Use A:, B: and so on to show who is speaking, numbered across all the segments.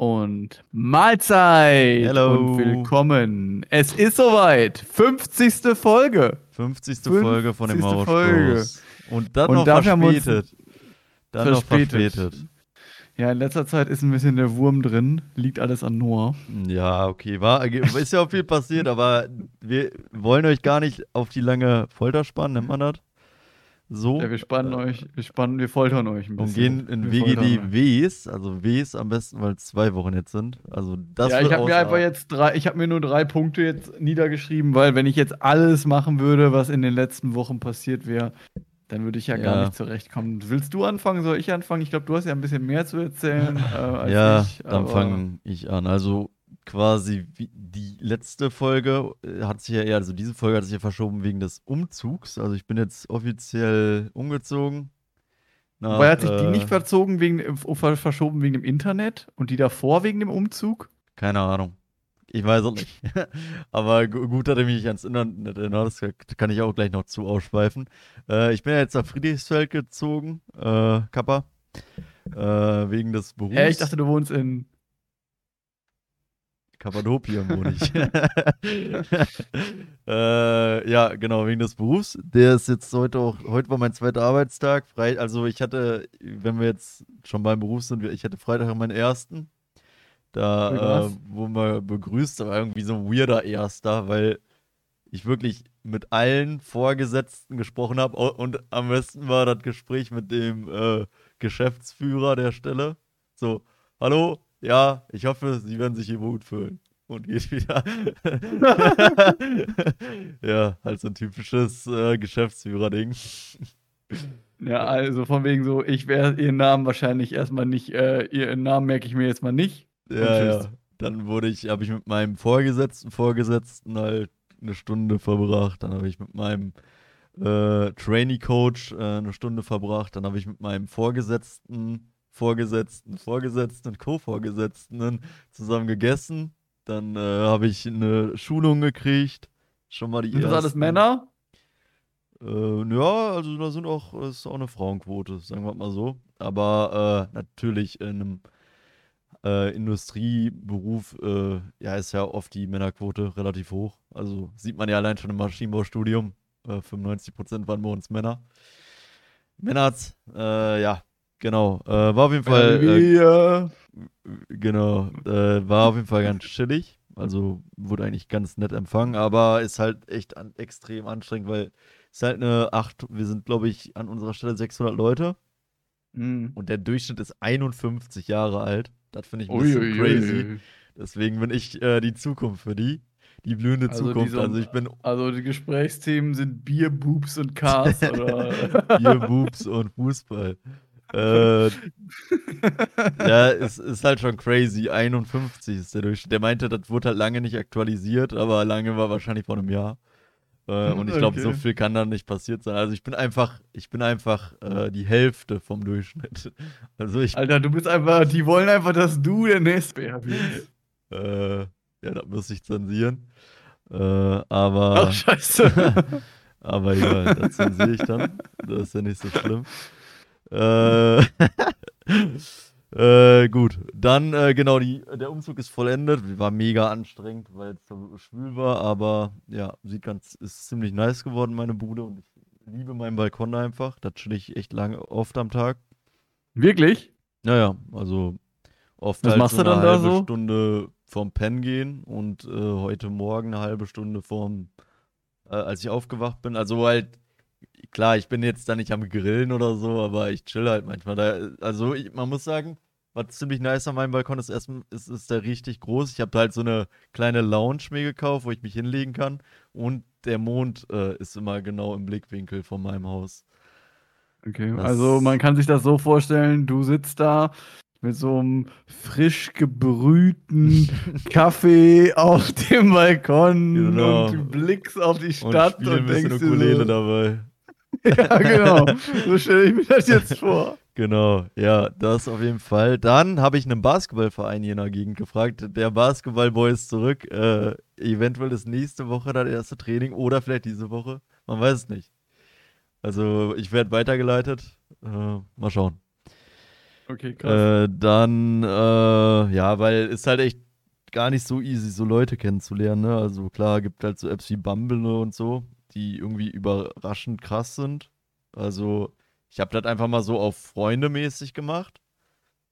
A: und Mahlzeit
B: Hello.
A: und willkommen. Es ist soweit. 50. Folge.
B: 50. Folge von dem
A: 50. Folge.
B: Und dann
A: Und
B: noch
A: uns
B: verspätet. Dann noch
A: verspätet.
B: verspätet.
A: Ja, in letzter Zeit ist ein bisschen der Wurm drin. Liegt alles an Noah.
B: Ja, okay. War, ist ja auch viel passiert, aber wir wollen euch gar nicht auf die lange Folter spannen, nennt man das? So.
A: Ja, wir spannen euch, wir spannen, wir foltern euch ein
B: und
A: bisschen.
B: gehen in
A: Wir euch.
B: WGD-Ws, also Ws am besten, weil es zwei Wochen jetzt sind. Also das
A: ja, ich habe mir einfach jetzt drei, ich habe mir nur drei Punkte jetzt niedergeschrieben, weil wenn ich jetzt alles machen würde, was in den letzten Wochen passiert wäre, dann würde ich ja, gar
B: Ja.
A: nicht zurechtkommen. Willst du anfangen? Soll ich anfangen? Ich glaube, du hast ja ein bisschen mehr zu erzählen äh, als
B: Ja,
A: ich.
B: dann fange ich an. Also quasi die letzte Folge äh, hat sich ja eher, also diese Folge hat sich ja verschoben wegen des Umzugs. Also ich bin jetzt offiziell umgezogen. Nach,
A: Wobei hat sich die
B: äh,
A: nicht verzogen wegen, äh, ver- verschoben wegen dem Internet und die davor wegen dem Umzug?
B: Keine Ahnung. Ich weiß auch nicht. Aber gu- gut, dass ihr mich ans Internet erinnert. Das kann ich auch gleich noch zu ausschweifen. Äh, ich bin ja jetzt nach Friedrichsfeld gezogen, äh, Kappa. Wegen des Berufs.
A: Äh, ich dachte, du wohnst in.
B: Kappadokien wohne ich. äh, ja, genau, wegen des Berufs. Der ist jetzt heute auch, heute war mein zweiter Arbeitstag. Frei, also ich hatte, wenn wir jetzt schon beim Beruf sind, ich hatte Freitag meinen ersten. Da äh, wurden wir begrüßt, aber irgendwie so ein weirder Erster, weil ich wirklich mit allen Vorgesetzten gesprochen habe und am besten war das Gespräch mit dem äh, Geschäftsführer der Stelle. So, hallo, ja, ich hoffe, Sie werden sich hier gut fühlen. Und geht wieder. ja, halt so ein typisches äh, Geschäftsführer-Ding.
A: Ja, also von wegen so, ich werde ihren Namen wahrscheinlich erstmal nicht, äh, ihren Namen merke ich mir jetzt mal nicht.
B: Ja,
A: tschüss.
B: ja. Dann wurde ich, habe ich mit meinem Vorgesetzten, Vorgesetzten halt eine Stunde verbracht. Dann habe ich mit meinem äh, Trainee-Coach äh, eine Stunde verbracht. Dann habe ich mit meinem Vorgesetzten, Vorgesetzten, Vorgesetzten und Co-Vorgesetzten zusammen gegessen. Dann äh, habe ich eine Schulung gekriegt. Schon mal die
A: Sind das alles. Männer?
B: Äh, ja, also da sind auch, ist auch eine Frauenquote, sagen wir mal so. Aber äh, natürlich in einem äh, Industrieberuf, äh, ja, ist ja oft die Männerquote relativ hoch. Also sieht man ja allein schon im Maschinenbaustudium. Äh, 95% waren bei uns Männer. Männerz, äh, ja, genau. Äh, war auf jeden Fall. Äh. Genau, äh, war auf jeden Fall ganz chillig. Also wurde eigentlich ganz nett empfangen, aber ist halt echt an, extrem anstrengend, weil es ist halt eine 8, wir sind glaube ich an unserer Stelle 600 Leute
A: Hm.
B: und der Durchschnitt ist 51 Jahre alt. Das finde ich ein bisschen crazy. Deswegen bin ich äh, die Zukunft für die, die blühende
A: Also
B: Zukunft.
A: so-
B: also ich bin
A: Also die Gesprächsthemen sind Bier, Boobs und Cars oder.
B: Bier, Boobs und Fußball. Äh, ja, es ist halt schon crazy. 51 ist der Durchschnitt. Der meinte, das wurde halt lange nicht aktualisiert, aber lange war wahrscheinlich vor einem Jahr. Äh, und ich glaube, so
A: Okay.
B: viel kann da nicht passiert sein. Also ich bin einfach, ich bin einfach äh, die Hälfte vom Durchschnitt. Also ich,
A: Alter, du bist einfach, die wollen einfach, dass du der nächste bist.
B: äh, ja, das muss ich zensieren. Äh, aber.
A: Ach, scheiße.
B: Aber egal, das zensiere ich dann. Das ist ja nicht so schlimm. Äh, äh, gut, dann äh, genau, die, der Umzug ist vollendet. War mega anstrengend, weil es so schwül war, aber ja, sieht ganz, ist ziemlich nice geworden, meine Bude. Und ich liebe meinen Balkon einfach. Da chill ich echt lange, oft am Tag.
A: Wirklich?
B: Naja, also oft
A: Was
B: halt
A: machst
B: so
A: du
B: eine
A: dann da
B: halbe
A: so?
B: Stunde vorm Pen gehen und äh, heute Morgen eine halbe Stunde vorm, äh, als ich aufgewacht bin. Also halt, klar, ich bin jetzt da nicht am Grillen oder so, aber ich chill halt manchmal. Da, also ich, man muss sagen, was ziemlich nice an meinem Balkon ist, erstmal ist, ist der richtig groß. Ich habe halt so eine kleine Lounge mir gekauft, wo ich mich hinlegen kann und der Mond äh, ist immer genau im Blickwinkel von meinem Haus.
A: Okay,
B: Das-
A: also man kann sich das so vorstellen, du sitzt da mit so einem frisch gebrühten Kaffee auf dem Balkon
B: Genau.
A: und du blickst auf die
B: Und
A: Stadt und,
B: bisschen
A: denkst dir so,
B: dabei.
A: Ja, genau. So stelle ich mir das jetzt vor.
B: Genau, ja, das auf jeden Fall. Dann habe ich einen Basketballverein hier in der Gegend gefragt. Der Basketballboy ist zurück. Äh, eventuell ist nächste Woche das erste Training oder vielleicht diese Woche. Man weiß es nicht. Also ich werde weitergeleitet. Äh, mal schauen.
A: Okay, krass.
B: Äh, dann, äh, ja, weil ist halt echt gar nicht so easy, so Leute kennenzulernen, ne? Also klar, gibt halt so Apps wie Bumble und so, die irgendwie überraschend krass sind. Also, ich habe das einfach mal so auf Freunde mäßig gemacht.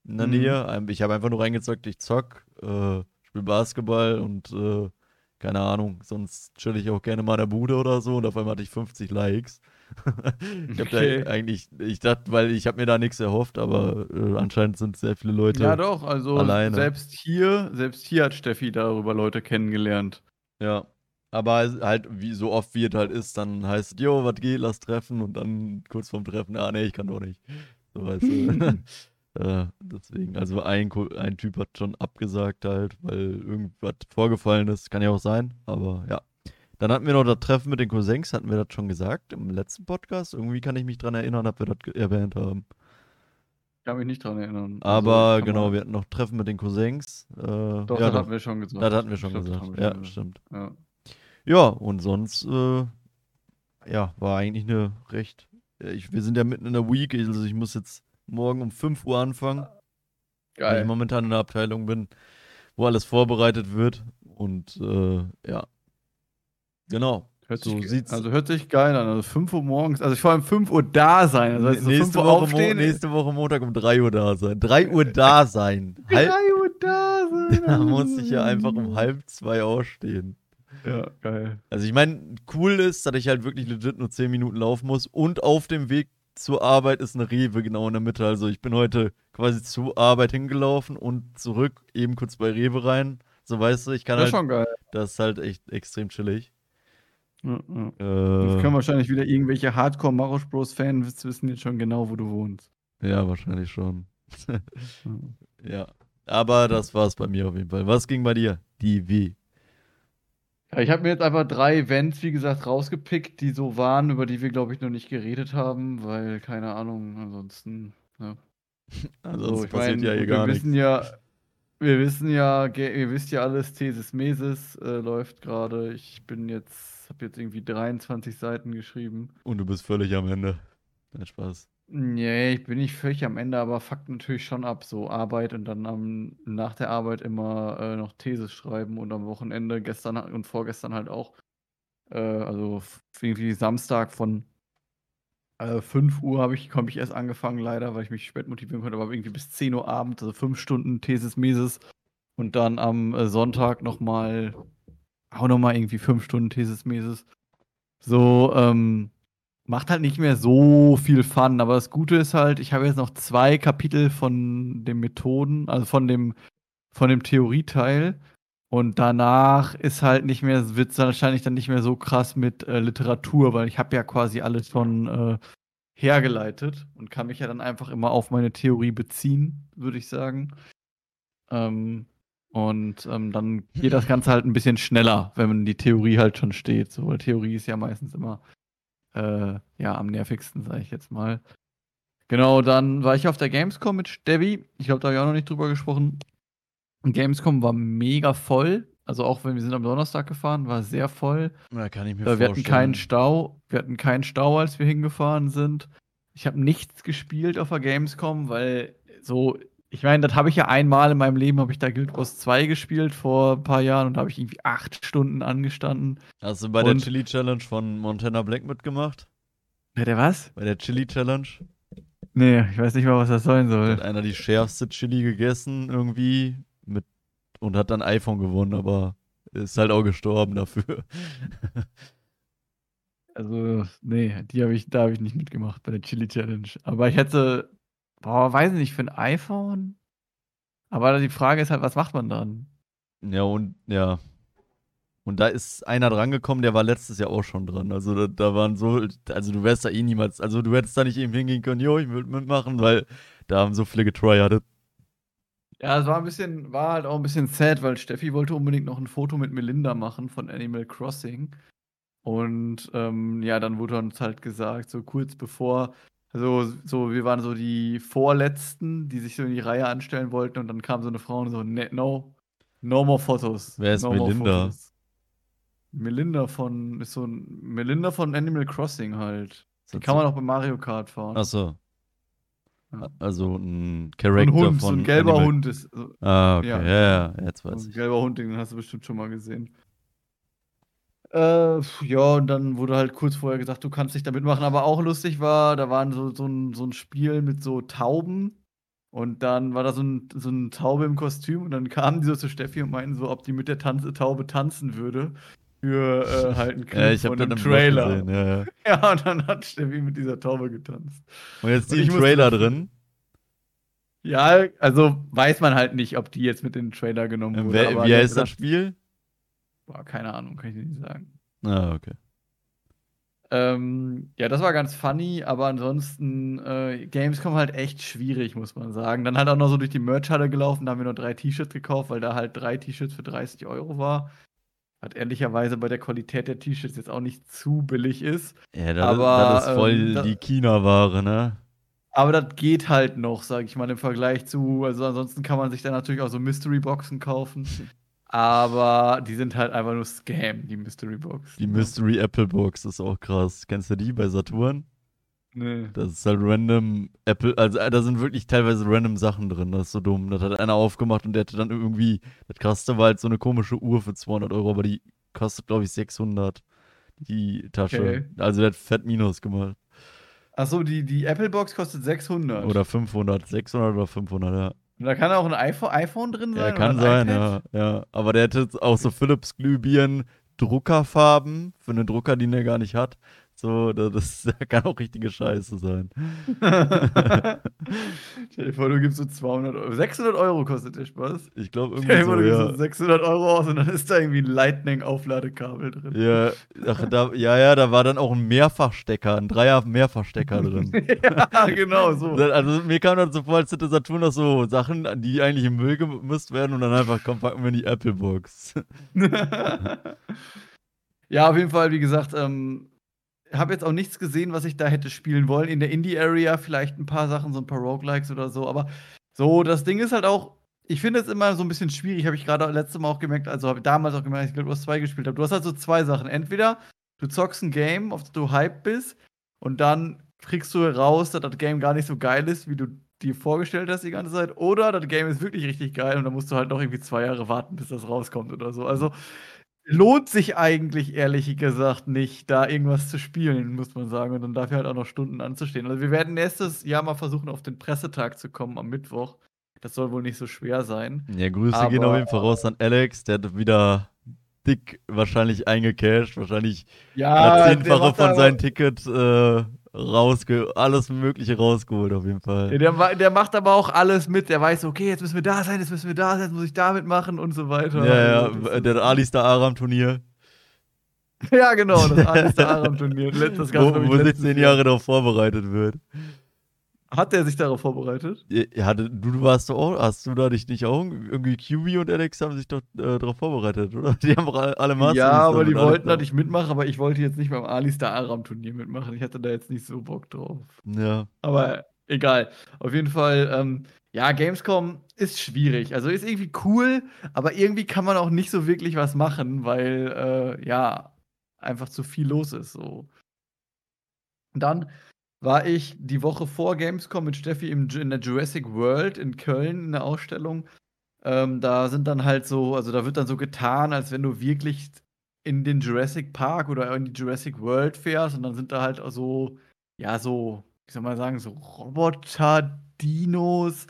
B: In der
A: Mhm.
B: Nähe. Ich habe einfach nur reingezockt, ich zock, äh, spiele Basketball und äh, keine Ahnung, sonst chill ich auch gerne mal in der Bude oder so und auf einmal hatte ich 50 Likes. ich habe
A: Okay.
B: da eigentlich, ich dachte, weil ich habe mir da nichts erhofft, aber äh, anscheinend sind sehr viele Leute.
A: ja, doch, also
B: alleine.
A: selbst hier, selbst hier hat Steffi darüber Leute kennengelernt.
B: Ja. Aber halt, wie so oft wie es halt ist, dann heißt es, jo, was geht, lass treffen und dann kurz vorm Treffen, ah nee, ich kann doch nicht. So weißt du. äh, deswegen, also ein, ein Typ hat schon abgesagt halt, weil irgendwas vorgefallen ist, kann ja auch sein, aber ja. Dann hatten wir noch das Treffen mit den Cousins, hatten wir das schon gesagt im letzten Podcast? Irgendwie kann ich mich dran erinnern, ob wir das erwähnt haben.
A: Ich kann mich nicht dran erinnern.
B: Aber
A: Also,
B: genau,
A: man-
B: wir hatten noch Treffen mit den Cousins. Äh,
A: Doch,
B: ja,
A: das hatten wir schon gesagt.
B: das hatten wir schon
A: Ich
B: gesagt. Ja,
A: schon
B: stimmt.
A: Ja.
B: Ja, und sonst, äh, ja, war eigentlich eine recht. ja, Ich, wir sind ja mitten in der Week, also ich muss jetzt morgen um 5 Uhr anfangen, weil ich
A: Geil.
B: momentan in einer Abteilung bin, wo alles vorbereitet wird. Und äh, ja. Genau.
A: Hört
B: so
A: sich,
B: sieht's-
A: also hört sich geil an. Also 5 Uhr morgens, also vor allem 5 Uhr da sein. Also heißt so 5
B: nächste,
A: Uhr
B: Woche
A: aufstehen.
B: nächste Woche Montag um 3 Uhr da sein. 3 Uhr da sein.
A: 3
B: Halb,
A: Uhr da sein.
B: da muss ich ja einfach um halb zwei ausstehen.
A: Ja, geil.
B: Also ich meine, cool ist, dass ich halt wirklich legit nur 10 Minuten laufen muss und auf dem Weg zur Arbeit ist eine Rewe genau in der Mitte. Also ich bin heute quasi zur Arbeit hingelaufen und zurück, eben kurz bei Rewe rein. So weißt du, ich kann
A: Das ist
B: halt,
A: schon geil.
B: das ist halt echt extrem chillig.
A: Ja, ja.
B: Äh,
A: Jetzt können wahrscheinlich wieder irgendwelche Hardcore Marosch Bros Fans wissen jetzt schon genau, wo du wohnst.
B: ja, wahrscheinlich schon.
A: Ja.
B: Aber das war's bei mir auf jeden Fall. Was ging bei dir? Die W.
A: Ja, ich habe mir jetzt einfach drei Events, wie gesagt, rausgepickt, die so waren, über die wir, glaube ich, noch nicht geredet haben, weil, keine Ahnung, ansonsten. Ja.
B: Ansonsten
A: So, ich
B: passiert
A: mein,
B: ja hier
A: wir
B: gar
A: wissen
B: nichts.
A: ja, wir wissen ja, ihr wisst ja alles, Thesis Mesis äh, läuft gerade. Ich bin jetzt, habe jetzt irgendwie 23 Seiten geschrieben.
B: Und du bist völlig am Ende. Nein, Spaß.
A: Nee, ich bin nicht völlig am Ende, aber fuckt natürlich schon ab. So Arbeit und dann am, nach der Arbeit immer äh, noch Thesis schreiben und am Wochenende gestern und vorgestern halt auch. Äh, also irgendwie Samstag von äh, 5 Uhr habe ich, habe ich erst angefangen, leider, weil ich mich spät motivieren konnte, aber irgendwie bis 10 Uhr abends, also 5 Stunden Thesis Mesis. Und dann am äh, Sonntag nochmal, auch nochmal irgendwie 5 Stunden Thesis Mesis. So, ähm, macht halt nicht mehr so viel Fun, aber das Gute ist halt, ich habe jetzt noch zwei Kapitel von den Methoden, also von dem, von dem Theorieteil. Und danach ist halt nicht mehr, wird es wahrscheinlich dann nicht mehr so krass mit äh, Literatur, weil ich habe ja quasi alles schon äh, hergeleitet und kann mich ja dann einfach immer auf meine Theorie beziehen, würde ich sagen. Ähm, und ähm, dann geht das Ganze halt ein bisschen schneller, wenn die Theorie halt schon steht. So, weil Theorie ist ja meistens immer äh, ja, am nervigsten, sage ich jetzt mal. Genau, dann war ich auf der Gamescom mit Stevie. Ich glaube, da habe ich auch noch nicht drüber gesprochen. Und Gamescom war mega voll. Also auch wenn wir sind am Donnerstag gefahren, war sehr voll.
B: Ja, kann ich mir
A: Äh, wir hatten
B: vorstellen.
A: keinen Stau. Wir hatten keinen Stau, als wir hingefahren sind. Ich habe nichts gespielt auf der Gamescom, weil so, ich meine, das habe ich ja einmal in meinem Leben, habe ich da Guild Wars 2 gespielt vor ein paar Jahren und da habe ich irgendwie acht Stunden angestanden.
B: Hast du bei der
A: Und-
B: Chili Challenge von Montana Black mitgemacht?
A: Ja, der was?
B: Bei der Chili Challenge?
A: Nee, ich weiß nicht mal, was das sein soll.
B: Hat einer die schärfste Chili gegessen irgendwie mit und hat dann iPhone gewonnen, aber ist halt auch gestorben dafür.
A: Also, nee, die habe ich, da habe ich nicht mitgemacht bei der Chili Challenge. Aber ich hätte, boah, weiß nicht, für ein iPhone. Aber die Frage ist halt, was macht man dann?
B: ja, und ja. Und da ist einer drangekommen, der war letztes Jahr auch schon dran. Also da, da waren so, also du wärst da eh niemals, also du hättest da nicht eben hingehen können, jo, ich will mitmachen, weil da haben so viele getryhardet.
A: Ja, es war ein bisschen, war halt auch ein bisschen sad, weil Steffi wollte unbedingt noch ein Foto mit Melinda machen von Animal Crossing. Und ähm, ja, dann wurde uns halt gesagt, so kurz bevor, also so, wir waren so die Vorletzten, die sich so in die Reihe anstellen wollten und dann kam so eine Frau und so, ne, no, no more Fotos.
B: Wer ist
A: no
B: Melinda?
A: Photos." Melinda von, ist so ein, Melinda von Animal Crossing halt. Die kann man auch bei Mario Kart fahren.
B: Achso.
A: Ja.
B: Also ein
A: So ein
B: Charakter
A: Hund, so
B: von
A: ein gelber
B: Animal-
A: Hund ist. so-
B: Ah, okay.
A: Ja.
B: Ja, ja, jetzt
A: So
B: weiß
A: ein
B: ich.
A: gelber Hund, den hast du bestimmt schon mal gesehen. Äh, ja, und dann wurde halt kurz vorher gesagt, du kannst nicht da mitmachen. Aber auch lustig war, da waren so, so, ein, so ein Spiel mit so Tauben. Und dann war da so ein, so ein Taube im Kostüm. Und dann kamen die so zu Steffi und meinten so, ob die mit der Tanz Taube tanzen würde. Für äh, halt einen Clip
B: Ja, ich
A: von
B: im
A: Trailer.
B: Gesehen, ja, ja.
A: Ja, und dann hat Steffi mit dieser Taube getanzt.
B: Und jetzt die im Trailer drin.
A: Ja, also weiß man halt nicht, ob die jetzt mit in den Trailer genommen
B: Äh,
A: wurde.
B: wer- Wie heißt das Spiel?
A: Boah, keine Ahnung, kann ich dir nicht sagen.
B: Ah, okay.
A: Ähm, ja, das war ganz funny, aber ansonsten, äh, Gamescom halt echt schwierig, muss man sagen. Dann halt auch noch so durch die Merchhalle gelaufen, da haben wir noch drei T-Shirts gekauft, weil da halt drei T-Shirts für 30 Euro war. Was ehrlicherweise bei der Qualität der T-Shirts jetzt auch nicht zu billig ist.
B: Ja, das,
A: Aber,
B: ist, das ist voll
A: ähm, da-
B: die China-Ware, ne?
A: Aber das geht halt noch, sag ich mal, im Vergleich zu, also ansonsten kann man sich dann natürlich auch so Mystery-Boxen kaufen. Aber die sind halt einfach nur Scam, die Mystery-Box.
B: Die Mystery Apple Box ist auch krass. Kennst du die bei Saturn?
A: Nee.
B: Das ist halt random Apple, also äh, da sind wirklich teilweise random Sachen drin, das ist so dumm. Das hat einer aufgemacht und der hatte dann irgendwie, das krasseste war halt so eine komische Uhr für 200 Euro, aber die kostet glaube ich 600, die Tasche.
A: Okay.
B: Also der hat fett Minus gemacht.
A: Achso, die, die Apple-Box kostet 600.
B: Oder 500, 600 oder 500, ja.
A: Und da kann auch ein iPhone, iPhone drin sein?
B: Ja, kann sein, ja, ja. Aber der hätte auch so Philips Glühbirnen Druckerfarben für einen Drucker, den er gar nicht hat. So, das, kann auch richtige Scheiße sein.
A: Stell dir vor, du gibst so 200 Euro. 600 Euro kostet der Spaß.
B: Ich glaube
A: Stell
B: irgendwie
A: dir vor,
B: so,
A: du gibst
B: ja.
A: so 600 Euro aus und dann ist da irgendwie ein Lightning-Aufladekabel drin.
B: Ja, ach, da, ja, ja, da war dann auch ein Mehrfachstecker, ein Dreier-Mehrfachstecker drin.
A: ja, genau so.
B: Also mir kam das so vor, als hätte Saturn noch so Sachen, die eigentlich im Müll gemisst werden und dann einfach, komm, packen wir in die Apple-Box.
A: ja, auf jeden Fall, wie gesagt, ähm, habe jetzt auch nichts gesehen, was ich da hätte spielen wollen. In der Indie-Area vielleicht ein paar Sachen, so ein paar Roguelikes oder so. Aber so, das Ding ist halt auch, ich finde es immer so ein bisschen schwierig. Habe ich gerade letztes Mal auch gemerkt, also habe ich damals auch gemerkt, als ich Guild Wars 2 gespielt habe. Du hast halt so zwei Sachen. Entweder du zockst ein Game, auf das du hyped bist, und dann kriegst du raus, dass das Game gar nicht so geil ist, wie du dir vorgestellt hast die ganze Zeit. Oder das Game ist wirklich richtig geil und dann musst du halt noch irgendwie zwei Jahre warten, bis das rauskommt oder so. Also lohnt sich eigentlich ehrlich gesagt nicht, da irgendwas zu spielen, muss man sagen. Und dann dafür halt auch noch Stunden anzustehen. Also wir werden nächstes Jahr mal versuchen, auf den Pressetag zu kommen am Mittwoch. Das soll wohl nicht so schwer sein.
B: Ja, Grüße
A: Aber-
B: gehen auf jeden Fall raus an Alex, der hat wieder dick wahrscheinlich eingecashed, wahrscheinlich
A: Ja,
B: Zehnfache von seinem Ticket äh, rausge alles Mögliche rausgeholt auf jeden Fall.
A: Ja, der, der macht aber auch alles mit. Der weiß, okay, jetzt müssen wir da sein, jetzt müssen wir da sein, jetzt muss ich damit machen und so weiter.
B: Ja,
A: Also, das
B: ja,
A: ist-
B: der Alistar Aram Turnier,
A: ja genau, das Alistair Aram-Turnier.
B: Wo, wo
A: letztes
B: 17
A: Jahr.
B: Jahre darauf vorbereitet wird.
A: Hat der sich darauf vorbereitet?
B: Ja, du, warst doch auch, hast du da dich nicht auch irgendwie QB und Alex haben sich doch äh, darauf vorbereitet, oder? Die haben auch alle Master
A: ja, aber die wollten,
B: da.
A: dass ich mitmache, aber ich wollte jetzt nicht beim Alistair Aram-Turnier mitmachen. Ich hatte da jetzt nicht so Bock drauf.
B: Ja.
A: Aber egal. Auf jeden Fall, ähm, ja, Gamescom ist schwierig. Also ist irgendwie cool, aber irgendwie kann man auch nicht so wirklich was machen, weil, äh, ja, einfach zu viel los ist. So. Und dann war ich die Woche vor Gamescom mit Steffi im, in der Jurassic World in Köln in der Ausstellung. Ähm, da sind dann halt so, also da wird dann so getan, als wenn du wirklich in den Jurassic Park oder in die Jurassic World fährst und dann sind da halt so, ja, so, wie soll man sagen, so Roboter, Dinos.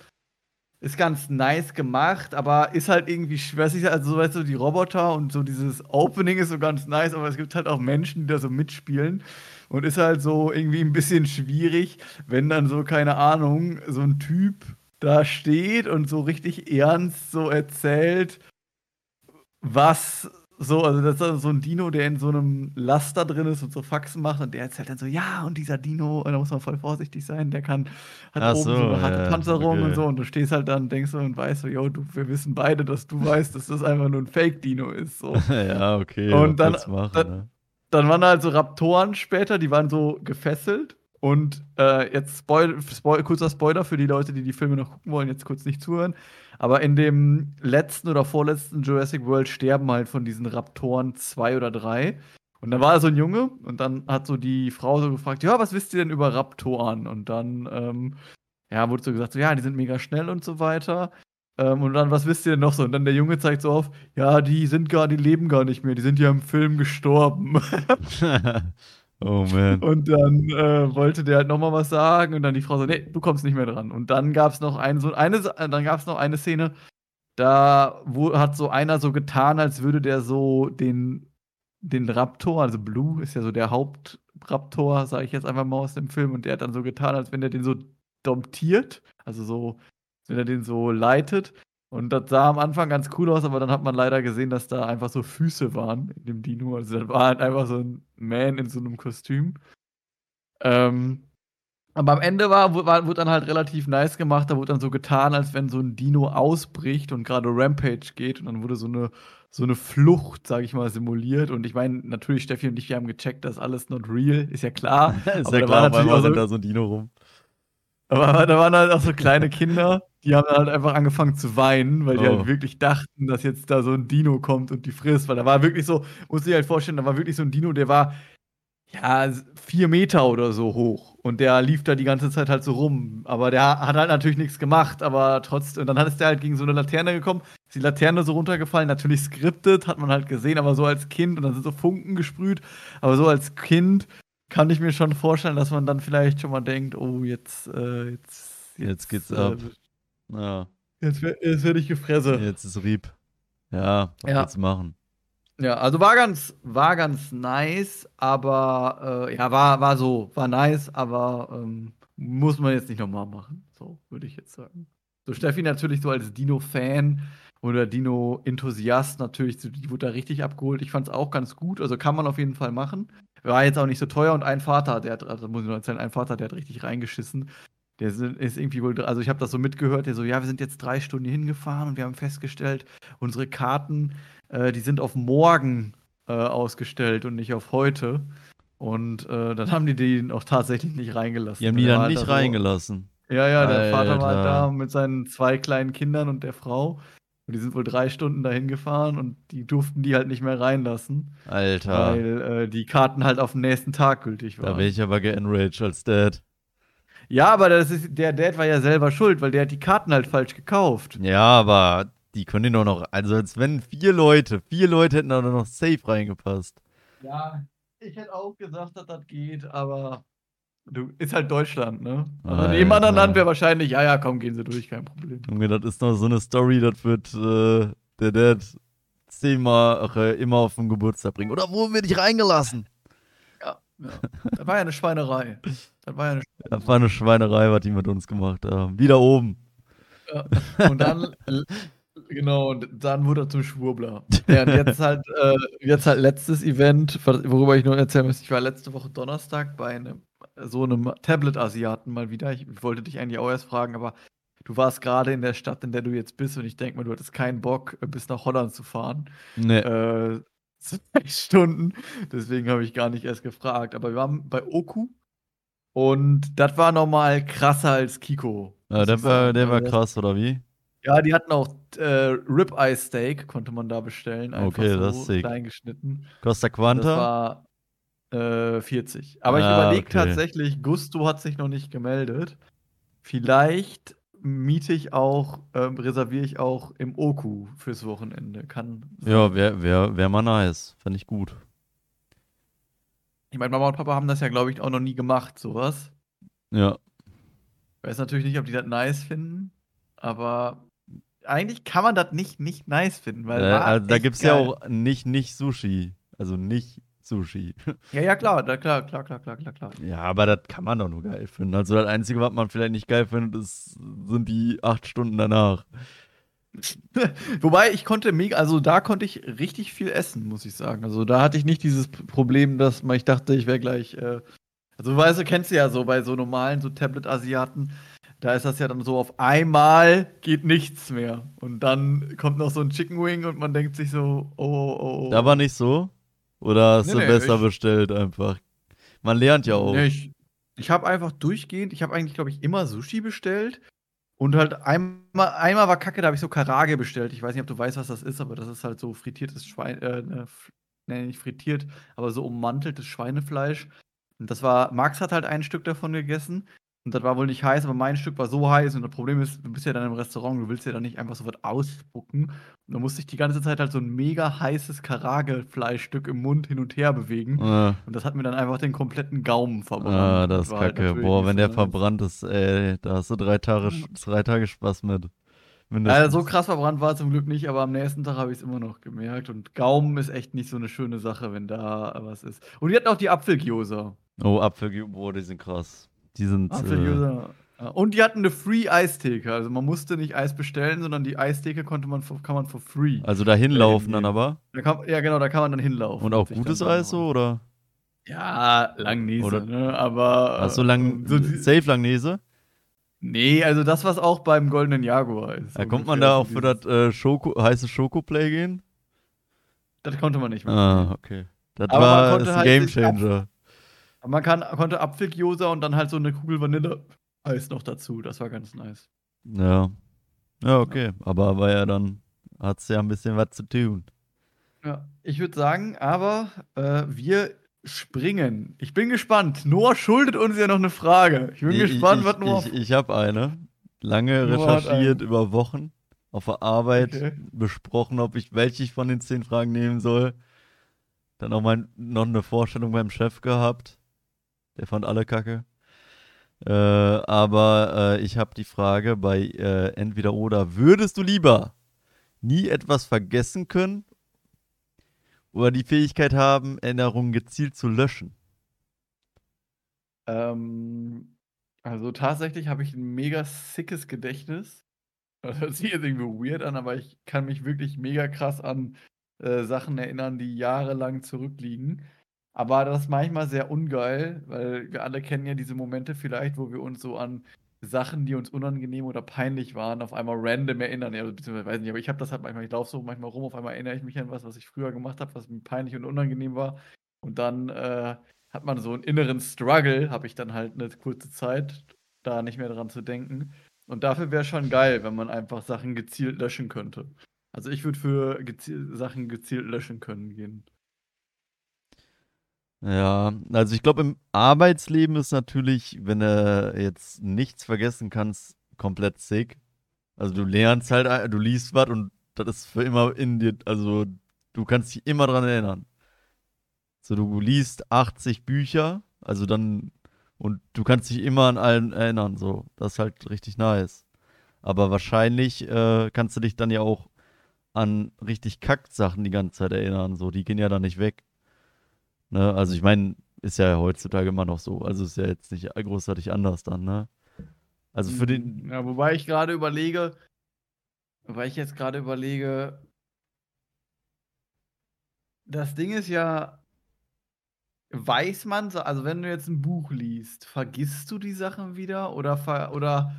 A: Ist ganz nice gemacht, aber ist halt irgendwie, ich nicht, also weißt du, die Roboter und so dieses Opening ist so ganz nice, aber es gibt halt auch Menschen, die da so mitspielen. Und ist halt so irgendwie ein bisschen schwierig, wenn dann so, keine Ahnung, so ein Typ da steht und so richtig ernst so erzählt, was so, also das ist dann so ein Dino, der in so einem Laster drin ist und so Faxen macht und der erzählt dann so, ja, und dieser Dino, und da muss man voll vorsichtig sein, der kann, hat
B: Ach
A: oben so,
B: so,
A: eine harte
B: ja,
A: Panzerung
B: okay.
A: und so und du stehst halt dann, denkst du und weißt so, yo, du, wir wissen beide, dass du weißt, dass das einfach nur ein Fake-Dino ist, so.
B: ja, okay.
A: Und dann-
B: machen,
A: dann-
B: ne?
A: Dann waren da halt so Raptoren später, die waren so gefesselt. Und äh, jetzt Spoil Spoil kurzer Spoiler für die Leute, die die Filme noch gucken wollen, jetzt kurz nicht zuhören. Aber in dem letzten oder vorletzten Jurassic World sterben halt von diesen Raptoren zwei oder drei. Und dann war so ein Junge und dann hat so die Frau so gefragt, ja, was wisst ihr denn über Raptoren? Und dann ähm, ja, wurde so gesagt, so, ja, die sind mega schnell und so weiter. Ähm, und dann, was wisst ihr denn noch so? Und dann der Junge zeigt so auf, ja, die sind gar, die leben gar nicht mehr, die sind ja im Film gestorben.
B: oh man.
A: Und dann äh, wollte der halt nochmal was sagen und dann die Frau so, nee, du kommst nicht mehr dran. Und dann gab es noch ein, so eine, dann gab es noch eine Szene, da wo, hat so einer so getan, als würde der so den, den Raptor, also Blue ist ja so der Hauptraptor, sage ich jetzt einfach mal aus dem Film, und der hat dann so getan, als wenn der den so domptiert, also so, wenn er den so leitet. Und das sah am Anfang ganz cool aus, aber dann hat man leider gesehen, dass da einfach so Füße waren in dem Dino. Also das war halt einfach so ein Man in so einem Kostüm. Ähm, aber am Ende war, war, wurde dann halt relativ nice gemacht. Da wurde dann so getan, als wenn so ein Dino ausbricht und gerade Rampage geht. Und dann wurde so eine, so eine Flucht, sage ich mal, simuliert. Und ich meine, natürlich, Steffi und ich, wir haben gecheckt, dass alles not real, ist ja klar.
B: ist ja klar, auf einmal rennt da so ein Dino rum.
A: Aber da waren halt auch so kleine Kinder, die haben halt einfach angefangen zu weinen, weil die halt
B: Oh.
A: wirklich dachten, dass jetzt da so ein Dino kommt und die frisst. Weil da war wirklich so, muss ich halt vorstellen, da war wirklich so ein Dino, der war ja vier Meter oder so hoch. Und der lief da die ganze Zeit halt so rum. Aber der hat halt natürlich nichts gemacht, aber trotzdem. Und dann ist der halt gegen so eine Laterne gekommen, ist die Laterne so runtergefallen, natürlich skriptet, hat man halt gesehen, aber so als Kind und dann sind so Funken gesprüht. Aber so als Kind kann ich mir schon vorstellen, dass man dann vielleicht schon mal denkt, oh, jetzt, äh, jetzt,
B: Jetzt geht's
A: äh,
B: ab. Ja,
A: Jetzt, jetzt werde ich gefressen.
B: jetzt ist Rieb. Ja, was
A: Ja.
B: willst machen?
A: Ja, also war ganz, war ganz nice, aber äh, ja, war, war so, war nice, aber ähm, muss man jetzt nicht nochmal machen. So, würde ich jetzt sagen. So, Steffi natürlich so als Dino-Fan oder Dino-Enthusiast natürlich, die wurde da richtig abgeholt. Ich fand es auch ganz gut, also kann man auf jeden Fall machen. War jetzt auch nicht so teuer und ein Vater, der hat, also muss ich noch erzählen, ein Vater, der hat richtig reingeschissen. Der ist irgendwie wohl, also ich habe das so mitgehört, der so, ja, wir sind jetzt drei Stunden hingefahren und wir haben festgestellt, unsere Karten, äh, die sind auf morgen äh, ausgestellt und nicht auf heute. Und äh, dann haben die den auch tatsächlich nicht reingelassen.
B: Die haben die dann nicht
A: da so-
B: reingelassen.
A: Ja, ja, der Vater war
B: Alter.
A: da mit seinen zwei kleinen Kindern und der Frau. Und die sind wohl drei Stunden dahin gefahren und die durften die halt nicht mehr reinlassen,
B: Alter.
A: weil äh, die Karten halt auf den nächsten Tag gültig
B: Da
A: waren.
B: wäre ich aber geenraged als Dad.
A: Ja, aber das ist, der Dad war ja selber schuld, weil der hat die Karten halt falsch gekauft.
B: Ja, aber die können die doch noch. Also, als wenn vier Leute, vier Leute hätten da noch safe reingepasst.
A: Ja, ich hätte auch gesagt, dass das geht, aber ist halt Deutschland, ne? Also in jedem anderen Land wäre wahrscheinlich, ja, ja, komm, gehen Sie durch, kein Problem.
B: Junge, das ist noch so eine Story, das wird äh, der Dad zehnmal ach, äh, immer auf den Geburtstag bringen. Oder wurden wir nicht reingelassen?
A: Ja, ja. Das war ja eine Schweinerei. Das war ja eine
B: Das war eine Schweinerei, was die mit uns gemacht haben. Wieder oben.
A: Ja. Und dann, genau, und dann wurde er zum Schwurbler. Ja, und jetzt halt, äh, jetzt halt letztes Event, worüber ich noch erzählen müsste. Ich war letzte Woche Donnerstag bei einem, so einem Tablet-Asiaten mal wieder. Ich wollte dich eigentlich auch erst fragen, aber du warst gerade in der Stadt, in der du jetzt bist und ich denke mal, du hattest keinen Bock, äh, bis nach Holland zu fahren.
B: Nee.
A: Äh, zwei Stunden. Deswegen habe ich gar nicht erst gefragt. Aber wir waren bei Oku und das war nochmal krasser als Kiko.
B: ja, der war, der war krass, oder wie?
A: ja, die hatten auch äh, Ribeye Steak, konnte man da bestellen. Einfach
B: Okay,
A: so
B: das ist sick.
A: klein geschnitten.
B: Costa Quanta?
A: Äh, 40. Aber ich
B: Ah,
A: überlege
B: okay.
A: tatsächlich, Gusto hat sich noch nicht gemeldet. Vielleicht miete ich auch, ähm, reserviere ich auch im Oku fürs Wochenende. Kann.
B: Ja, wäre wär, wär mal nice. Fand ich gut.
A: Ich meine, Mama und Papa haben das ja, glaube ich, auch noch nie gemacht, sowas.
B: Ja.
A: Ich weiß natürlich nicht, ob die das nice finden, aber eigentlich kann man das nicht, nicht nice finden, weil
B: Äh, also, da
A: echt
B: gibt's ja auch nicht, nicht Sushi. Also nicht Sushi.
A: Ja, ja, klar, da, klar, klar, klar, klar, klar, klar.
B: Ja, aber das kann man doch nur geil finden. Also das Einzige, was man vielleicht nicht geil findet, ist, sind die acht Stunden danach.
A: Wobei ich konnte mega, also da konnte ich richtig viel essen, muss ich sagen. Also da hatte ich nicht dieses Problem, dass man, ich dachte, ich wäre gleich, äh, also weißt du, kennst du ja so bei so normalen, so Tablet-Asiaten, da ist das ja dann so, auf einmal geht nichts mehr. Und dann kommt noch so ein Chicken Wing und man denkt sich so, oh, oh, oh.
B: Da war nicht so? Oder hast
A: Nee,
B: du
A: nee,
B: besser
A: ich-
B: bestellt einfach? Man lernt ja auch.
A: Nee, ich ich habe einfach durchgehend, ich habe eigentlich, glaube ich, immer Sushi bestellt. Und halt einmal, einmal war Kacke, da habe ich so Karage bestellt. Ich weiß nicht, ob du weißt, was das ist, aber das ist halt so frittiertes Schwein, äh, ne, nicht frittiert, aber so ummanteltes Schweinefleisch. Und das war, Max hat halt ein Stück davon gegessen. Und das war wohl nicht heiß, aber mein Stück war so heiß. Und das Problem ist, du bist ja dann im Restaurant, du willst ja dann nicht einfach so was ausspucken. Und dann musste ich die ganze Zeit halt so ein mega heißes Karage-Fleischstück im Mund hin und her bewegen.
B: Äh,
A: Und das hat mir dann einfach den kompletten Gaumen verbrannt.
B: ah, das ist
A: halt
B: kacke.
A: natürlich
B: Boah, wenn der verbrannt ist, ey, da hast du drei Tage,
A: Ja.
B: drei Tage Spaß mit.
A: Also
B: Mindestens.
A: so krass verbrannt war es zum Glück nicht, aber am nächsten Tag habe ich es immer noch gemerkt. Und Gaumen ist echt nicht so eine schöne Sache, wenn da was ist. Und die hatten auch die Apfelgyoza.
B: Oh, Apfel, boah, die sind krass. Die sind. Äh,
A: Apfelgyoza. Ja, Und die hatten eine Free-Eistheke. Also man musste nicht Eis bestellen, sondern die Eistheke konnte man kann man for free.
B: also dahin laufen dann aber.
A: Da kann, ja, genau, da kann man dann hinlaufen.
B: Und auch gutes Eis
A: da-
B: so, oder?
A: Ja, Langnese,
B: Oder-
A: ne? Aber.
B: Hast du lang,
A: so
B: safe Langnese?
A: Nee, also das, was auch beim Goldenen Jaguar ist.
B: Da kommt man da
A: So
B: auch für das äh, Schoko, heiße Schokoplay gehen?
A: Das konnte man nicht mehr.
B: Ah, okay. Das
A: Aber
B: war ist ein
A: halt
B: Game
A: sich ab-
B: Changer.
A: Aber man kann, konnte Apfelgyoza und dann halt so eine Kugel Vanille-Eis noch dazu. Das war ganz nice.
B: Ja. Ja, okay. Aber war ja dann, hat es ja ein bisschen was zu tun.
A: Ja, ich würde sagen, aber äh, wir springen. Ich bin gespannt. Noah schuldet uns ja noch eine Frage. Ich bin
B: Ich-
A: gespannt,
B: ich,
A: was Noah.
B: Ich, ich habe eine. Lange
A: Noah
B: recherchiert über Wochen. Auf der Arbeit
A: Okay.
B: besprochen, ob ich welche ich von den zehn Fragen nehmen soll. Dann auch mal noch eine Vorstellung beim Chef gehabt. Der fand alle kacke. Äh, aber äh, ich habe die Frage bei äh, entweder oder. Würdest du lieber nie etwas vergessen können oder die Fähigkeit haben, Erinnerungen gezielt zu löschen?
A: Ähm, also tatsächlich habe ich ein mega sickes Gedächtnis. Das hört sich jetzt irgendwie weird an, aber ich kann mich wirklich mega krass an äh, Sachen erinnern, die jahrelang zurückliegen. Aber das ist manchmal sehr ungeil, weil wir alle kennen ja diese Momente vielleicht, wo wir uns so an Sachen, die uns unangenehm oder peinlich waren, auf einmal random erinnern. Ja, beziehungsweise weiß nicht, aber ich habe das halt manchmal, ich laufe so manchmal rum, auf einmal erinnere ich mich an was, was ich früher gemacht habe, was mir peinlich und unangenehm war. Und dann äh, hat man so einen inneren Struggle, habe ich dann halt eine kurze Zeit, da nicht mehr dran zu denken. Und dafür wäre schon geil, wenn man einfach Sachen gezielt löschen könnte. Also ich würde für geziel Sachen gezielt löschen können gehen.
B: Ja, also ich glaube, im Arbeitsleben ist natürlich, wenn du jetzt nichts vergessen kannst, komplett sick. Also du lernst halt, ein- du liest was und das ist für immer in dir, also du kannst dich immer dran erinnern. So, du liest 80 Bücher, also dann, und du kannst dich immer an allen erinnern, so. Das ist halt richtig nice. Aber wahrscheinlich äh, kannst du dich dann ja auch an richtig Kack-Sachen die ganze Zeit erinnern, so. Die gehen ja dann nicht weg. Ne? Also ich meine, ist ja heutzutage immer noch so. Also ist ja jetzt nicht großartig anders dann, ne? Also für den,
A: Ja, wobei ich gerade überlege, wobei ich jetzt gerade überlege, das Ding ist ja, weiß man, so- also wenn du jetzt ein Buch liest, vergisst du die Sachen wieder oder, ver oder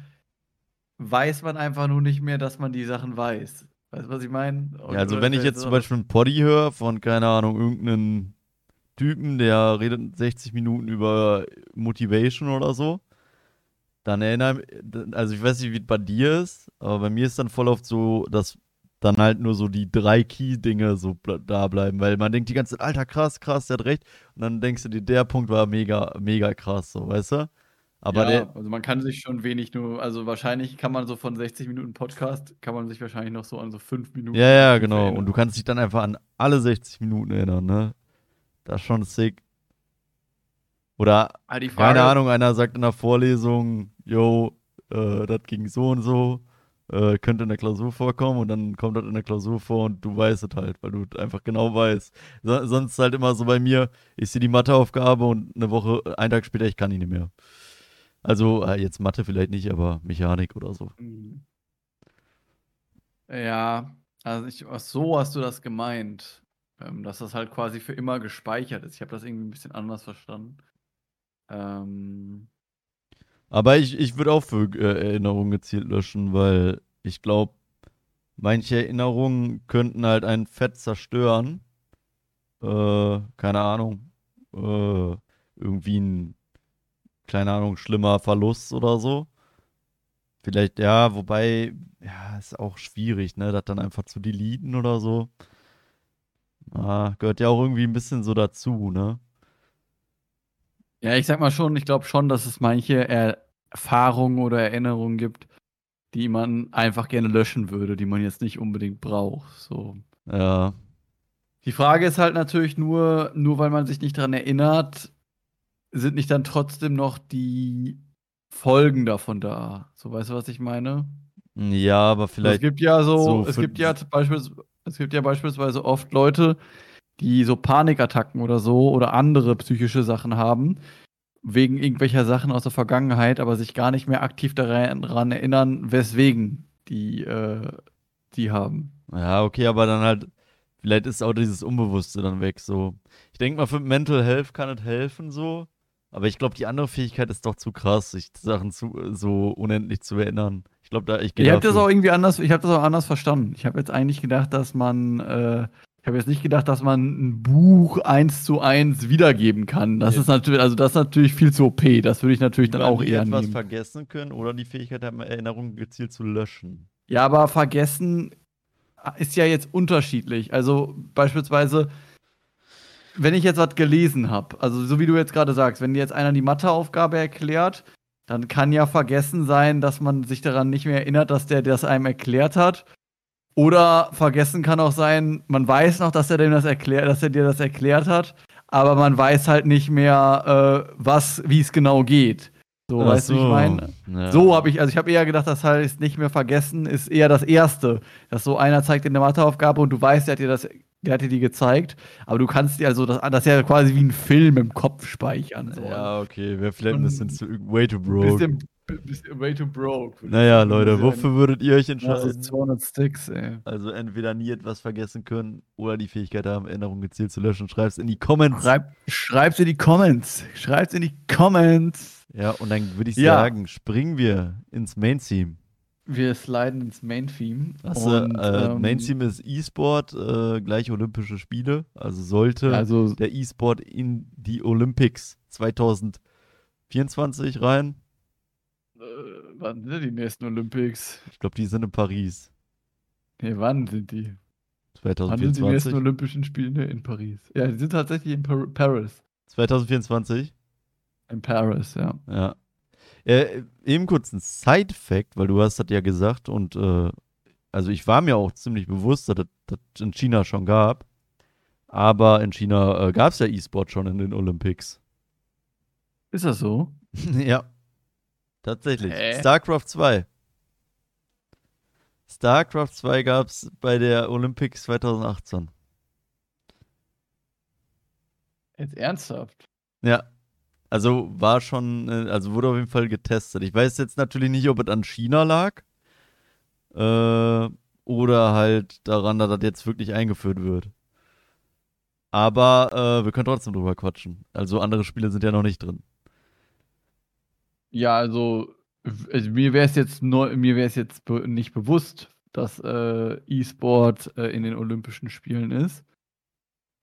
A: weiß man einfach nur nicht mehr, dass man die Sachen weiß? Weißt du, was ich meine?
B: ja, also wenn ich jetzt zum Beispiel einen Poddy höre von, keine Ahnung, irgendeinem Typen, der redet 60 Minuten über Motivation oder so, dann erinnere also ich weiß nicht, wie es bei dir ist, aber bei mir ist dann voll oft so, dass dann halt nur so die drei Key-Dinge so da bleiben, weil man denkt die ganze Zeit, Alter, krass, krass, der hat recht. Und dann denkst du dir, der Punkt war mega, mega krass, so, weißt du? Aber
A: ja,
B: der,
A: also man kann sich schon wenig nur, also wahrscheinlich kann man so von 60 Minuten Podcast, kann man sich wahrscheinlich noch so an so 5 Minuten.
B: Ja, ja, genau.
A: erinnern.
B: Und du kannst dich dann einfach an alle 60 Minuten erinnern, ne? Das ist schon sick. Oder,
A: Ah, die
B: keine
A: Frage-
B: Ahnung, einer sagt in der Vorlesung, yo, äh, das ging so und so, äh, könnte in der Klausur vorkommen und dann kommt das in der Klausur vor und du weißt es halt, weil du einfach genau weißt. So, sonst halt immer so bei mir, ich sehe die Matheaufgabe und eine Woche, einen Tag später, ich kann die nicht mehr. Also, äh, jetzt Mathe vielleicht nicht, aber Mechanik oder so.
A: Mhm. Ja, also ich, so hast du das gemeint, ähm, dass das halt quasi für immer gespeichert ist. Ich habe das irgendwie ein bisschen anders verstanden. Ähm,
B: Aber ich, ich würde auch für äh, Erinnerungen gezielt löschen, weil ich glaube, manche Erinnerungen könnten halt einen Fett zerstören. Äh, keine Ahnung. Äh, irgendwie ein, keine Ahnung, schlimmer Verlust oder so. Vielleicht, ja, wobei, ja, ist auch schwierig, ne, das dann einfach zu deleten oder so. Ah, gehört ja auch irgendwie ein bisschen so dazu, ne?
A: ja, ich sag mal schon, ich glaube schon, dass es manche Erfahrungen oder Erinnerungen gibt, die man einfach gerne löschen würde, die man jetzt nicht unbedingt braucht. So.
B: Ja.
A: Die Frage ist halt natürlich nur, nur weil man sich nicht daran erinnert, sind nicht dann trotzdem noch die Folgen davon da. So, weißt du, was ich meine?
B: Ja, aber vielleicht.
A: Es gibt ja so,
B: so
A: es gibt ja beispielsweise, es gibt ja beispielsweise oft Leute, die so Panikattacken oder so oder andere psychische Sachen haben, wegen irgendwelcher Sachen aus der Vergangenheit, aber sich gar nicht mehr aktiv daran erinnern, weswegen die äh, die haben.
B: Ja, okay, aber dann halt, vielleicht ist auch dieses Unbewusste dann weg, so. Ich denke mal, für Mental Health kann es helfen, so. Aber ich glaube, die andere Fähigkeit ist doch zu krass, sich Sachen zu, so unendlich zu erinnern. Ich glaube, da ich
A: Ich habe das auch irgendwie anders, ich habe das auch anders verstanden. Ich habe jetzt eigentlich gedacht, dass man, äh, ich habe jetzt nicht gedacht, dass man ein Buch eins zu eins wiedergeben kann. Das
B: Nee.
A: ist natürlich, also das ist natürlich viel zu OP. Das würde ich natürlich dann auch eher
B: etwas
A: nehmen.
B: vergessen können oder die Fähigkeit haben, Erinnerungen gezielt zu löschen.
A: Ja, aber vergessen ist ja jetzt unterschiedlich. Also beispielsweise, wenn ich jetzt was gelesen habe, also so wie du jetzt gerade sagst, wenn dir jetzt einer die Matheaufgabe erklärt, dann kann ja vergessen sein, dass man sich daran nicht mehr erinnert, dass der das einem erklärt hat. Oder vergessen kann auch sein, man weiß noch, dass er dem das erklärt, dass er dir das erklärt hat, aber man weiß halt nicht mehr, äh, was, wie es genau geht. So,
B: Ach
A: weißt du, wie ich meine?
B: Ja.
A: So habe ich, also ich habe eher gedacht, das heißt nicht mehr vergessen, ist eher das Erste. Dass so einer zeigt dir eine Matheaufgabe und du weißt, der hat dir das, der hat dir die gezeigt, aber du kannst dir also das, das ist ja quasi wie ein Film im Kopf speichern. So.
B: Ja, okay, ein
A: Und-
B: bisschen zu, way too broke.
A: bisschen, bisschen way too broke.
B: Naja, Leute, wofür würdet ihr euch
A: Das
B: entscheiden?
A: ist 200 Sticks, ey.
B: Also entweder nie etwas vergessen können oder die Fähigkeit haben, Erinnerungen gezielt zu löschen. Schreib's in die Comments.
A: Schreib, schreib's in die Comments. Schreib's in die Comments.
B: Ja, und dann würde ich
A: Ja.
B: sagen, springen wir ins Main-Theme.
A: Wir sliden ins Main-Theme.
B: Also, äh,
A: ähm,
B: Main-Theme ist E-Sport, äh, gleich Olympische Spiele. Also sollte
A: Also,
B: der E-Sport in die Olympics 2024 rein.
A: äh, wann sind die nächsten Olympics?
B: Ich glaube, die sind in Paris.
A: Nee, wann sind die? Wann sind die nächsten
B: 2024.
A: Olympischen Spiele in Paris? Ja, die sind tatsächlich in Par Paris.
B: 2024.
A: In Paris, ja.
B: Ja. Äh, eben kurz ein Side-Fact, weil du hast das ja gesagt und äh, also ich war mir auch ziemlich bewusst, dass das in China schon gab. Aber in China äh, gab es ja E-Sport schon in den Olympics.
A: Ist das so?
B: ja. Tatsächlich.
A: Hä?
B: StarCraft 2. StarCraft 2 gab es bei der Olympics 2018.
A: Jetzt ernsthaft?
B: Ja. Also war schon, äh, also wurde auf jeden Fall getestet. Ich weiß jetzt natürlich nicht, ob es an China lag. Äh, oder halt daran, dass das jetzt wirklich eingeführt wird. Aber äh, wir können trotzdem drüber quatschen. Also andere Spiele sind ja noch nicht drin.
A: Ja, also, also mir wäre es jetzt jetzt nicht bewusst, dass äh, E-Sport äh, in den Olympischen Spielen ist.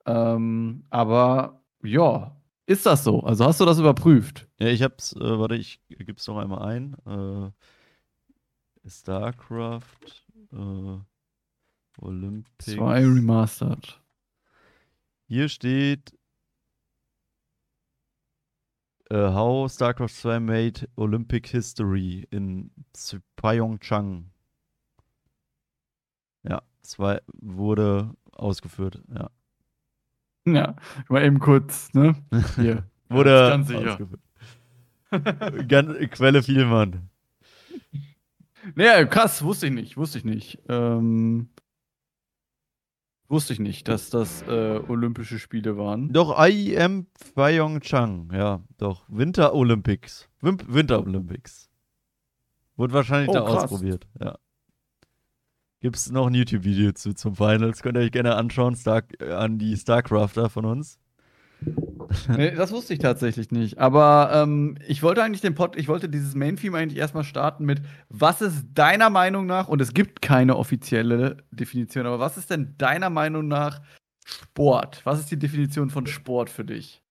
A: Ähm, aber ja, ist das so? Also hast du das überprüft?
B: Ja, ich hab's, äh, warte, ich gib's noch einmal ein. Äh, StarCraft äh, Olympics.
A: Zwei remastered.
B: Hier steht äh, How StarCraft 2 made Olympic History in Pyeongchang. Ja, zwei wurde ausgeführt. Ja.
A: Ja, mal eben kurz, ne? Hier.
B: Wurde
A: ganz sicher.
B: ausgeführt. Gan Quelle Vielmann.
A: Naja, krass, wusste ich nicht, wusste ich nicht. Ähm, wusste ich nicht, dass das äh, Olympische Spiele waren.
B: Doch, IEM Pyeongchang. Ja, doch. Winter Olympics. Winter Olympics. Wurde wahrscheinlich
A: Oh,
B: da
A: krass.
B: ausprobiert. Ja. Gibt es noch ein YouTube-Video zu zum Finals? Könnt ihr euch gerne anschauen. Star äh, an die StarCrafter von uns.
A: Nee, das wusste ich tatsächlich nicht. Aber ähm, ich wollte eigentlich den Pod, ich wollte dieses Main-Theme eigentlich erstmal starten mit, was ist deiner Meinung nach, und es gibt keine offizielle Definition, aber was ist denn deiner Meinung nach Sport? Was ist die Definition von Sport für dich?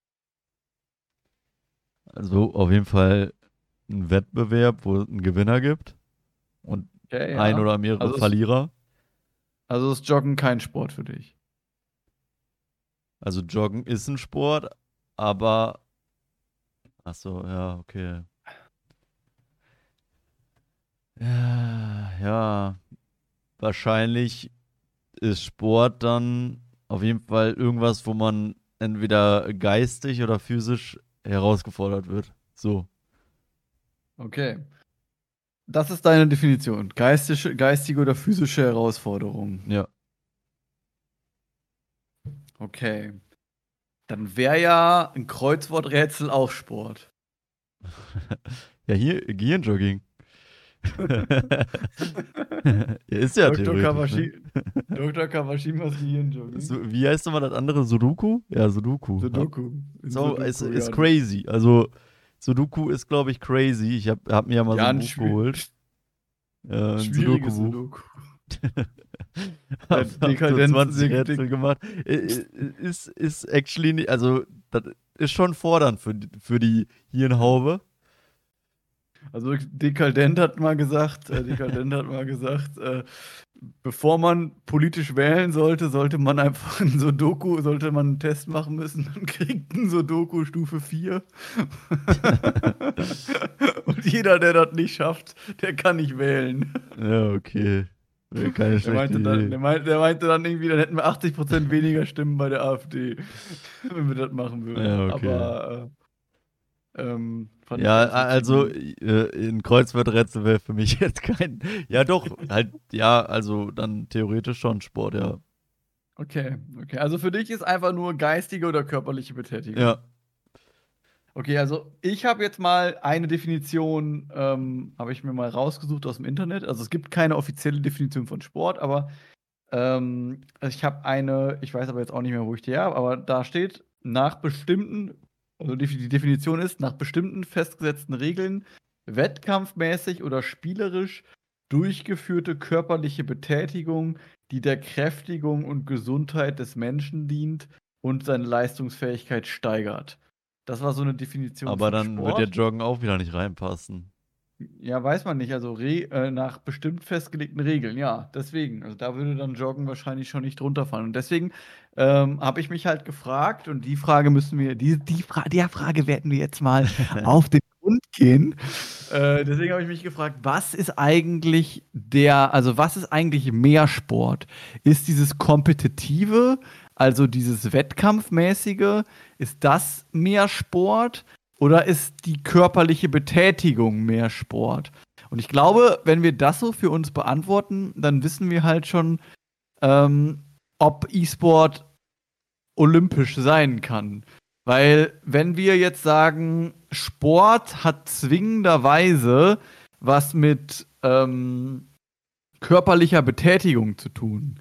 B: Also auf jeden Fall ein Wettbewerb, wo es einen Gewinner gibt und
A: Okay,
B: ein oder mehrere
A: Also
B: Verlierer.
A: Also ist Joggen kein Sport für dich.
B: Also Joggen ist ein Sport, aber ach so, ja, okay. Ja, ja, wahrscheinlich ist Sport dann auf jeden Fall irgendwas, wo man entweder geistig oder physisch herausgefordert wird. So.
A: Okay. Das ist deine Definition. Geistige, geistige oder physische Herausforderung.
B: Ja.
A: Okay. Dann wäre ja ein Kreuzworträtsel auch Sport.
B: ja, hier Gehirnjogging. ist ja
A: Dr.
B: theoretisch.
A: Kawashi
B: Ne?
A: Dr. Kawashimas Gehirnjogging.
B: So, wie heißt nochmal das andere? Sudoku? Ja, Sudoku.
A: Sudoku.
B: So,
A: Sudoku,
B: ist, ist
A: ja.
B: crazy. Also, Sudoku ist, glaube ich, crazy. Ich habe hab mir ja mal
A: Ja,
B: so
A: ein
B: Buch geholt. Äh,
A: Schwieriges. Sudoku.
B: hab, so
A: Dekadenz-
B: 20
A: Dek-
B: Rätsel gemacht. Äh, äh, Ist, ist actually, nicht- also, das ist schon fordernd für, für die Hirnhaube.
A: Also Dekadent hat mal gesagt, äh, Dekadent hat mal gesagt, äh, bevor man politisch wählen sollte, sollte man einfach ein Sudoku, sollte man einen Test machen müssen, dann kriegt ein Sudoku Stufe 4. Und jeder, der das nicht schafft, der kann nicht wählen.
B: Ja, okay. Keine
A: Der meinte, dann, der, meinte, der meinte dann irgendwie, dann hätten wir 80% weniger Stimmen bei der AfD, wenn wir das machen würden.
B: Ja, okay.
A: Aber äh, ähm,
B: Ja, also äh, in Kreuzworträtsel wäre für mich jetzt kein. Ja, doch, halt, ja, also dann theoretisch schon Sport, ja.
A: Okay, okay. Also für dich ist einfach nur geistige oder körperliche Betätigung.
B: Ja.
A: Okay, also ich habe jetzt mal eine Definition, ähm, habe ich mir mal rausgesucht aus dem Internet. Also es gibt keine offizielle Definition von Sport, aber ähm, ich habe eine, ich weiß aber jetzt auch nicht mehr, wo ich die habe, aber da steht, nach bestimmten, also die, Definition ist, nach bestimmten festgesetzten Regeln, wettkampfmäßig oder spielerisch durchgeführte körperliche Betätigung, die der Kräftigung und Gesundheit des Menschen dient und seine Leistungsfähigkeit steigert. Das war so eine Definition
B: Aber dann
A: Sport.
B: wird ja Joggen auch wieder nicht reinpassen.
A: Ja, weiß man nicht. Also re äh, nach bestimmt festgelegten Regeln, ja, deswegen. Also da würde dann Joggen wahrscheinlich schon nicht drunter fallen. Und deswegen ähm, habe ich mich halt gefragt, und die Frage müssen wir, die, die Fra der Frage werden wir jetzt mal auf den Grund gehen. Äh, deswegen habe ich mich gefragt, was ist eigentlich der, also was ist eigentlich mehr Sport? Ist dieses Kompetitive, also dieses Wettkampfmäßige, ist das mehr Sport? Oder ist die körperliche Betätigung mehr Sport? Und ich glaube, wenn wir das so für uns beantworten, dann wissen wir halt schon, ähm, ob E-Sport olympisch sein kann. Weil wenn wir jetzt sagen, Sport hat zwingenderweise was mit ähm, körperlicher Betätigung zu tun,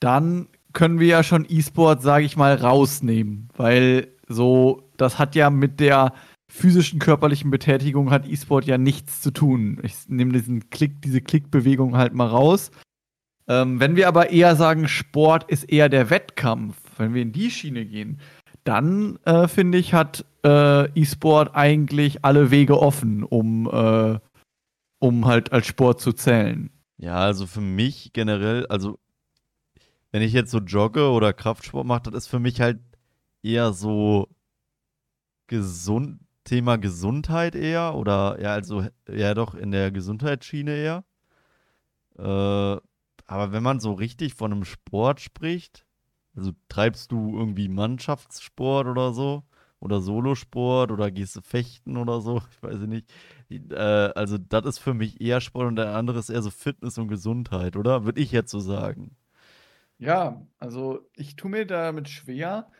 A: dann können wir ja schon E-Sport, sage ich mal, rausnehmen. Weil so, das hat ja mit der physischen körperlichen Betätigung hat E-Sport ja nichts zu tun. Ich nehme diesen Klick, diese Klickbewegung halt mal raus. Ähm, wenn wir aber eher sagen, Sport ist eher der Wettkampf, wenn wir in die Schiene gehen, dann äh, finde ich, hat äh, E-Sport eigentlich alle Wege offen, um, äh, um halt als Sport zu zählen.
B: Ja, also für mich generell, also wenn ich jetzt so jogge oder Kraftsport mache, das ist für mich halt eher so gesund, Thema Gesundheit eher oder ja, also ja doch in der Gesundheitsschiene eher. Äh, aber wenn man so richtig von einem Sport spricht, also treibst du irgendwie Mannschaftssport oder so oder Solosport oder gehst du fechten oder so, ich weiß nicht. Äh, also das ist für mich eher Sport und der andere ist eher so Fitness und Gesundheit, oder? Würde ich jetzt so sagen.
A: Ja, also ich tue mir damit schwer,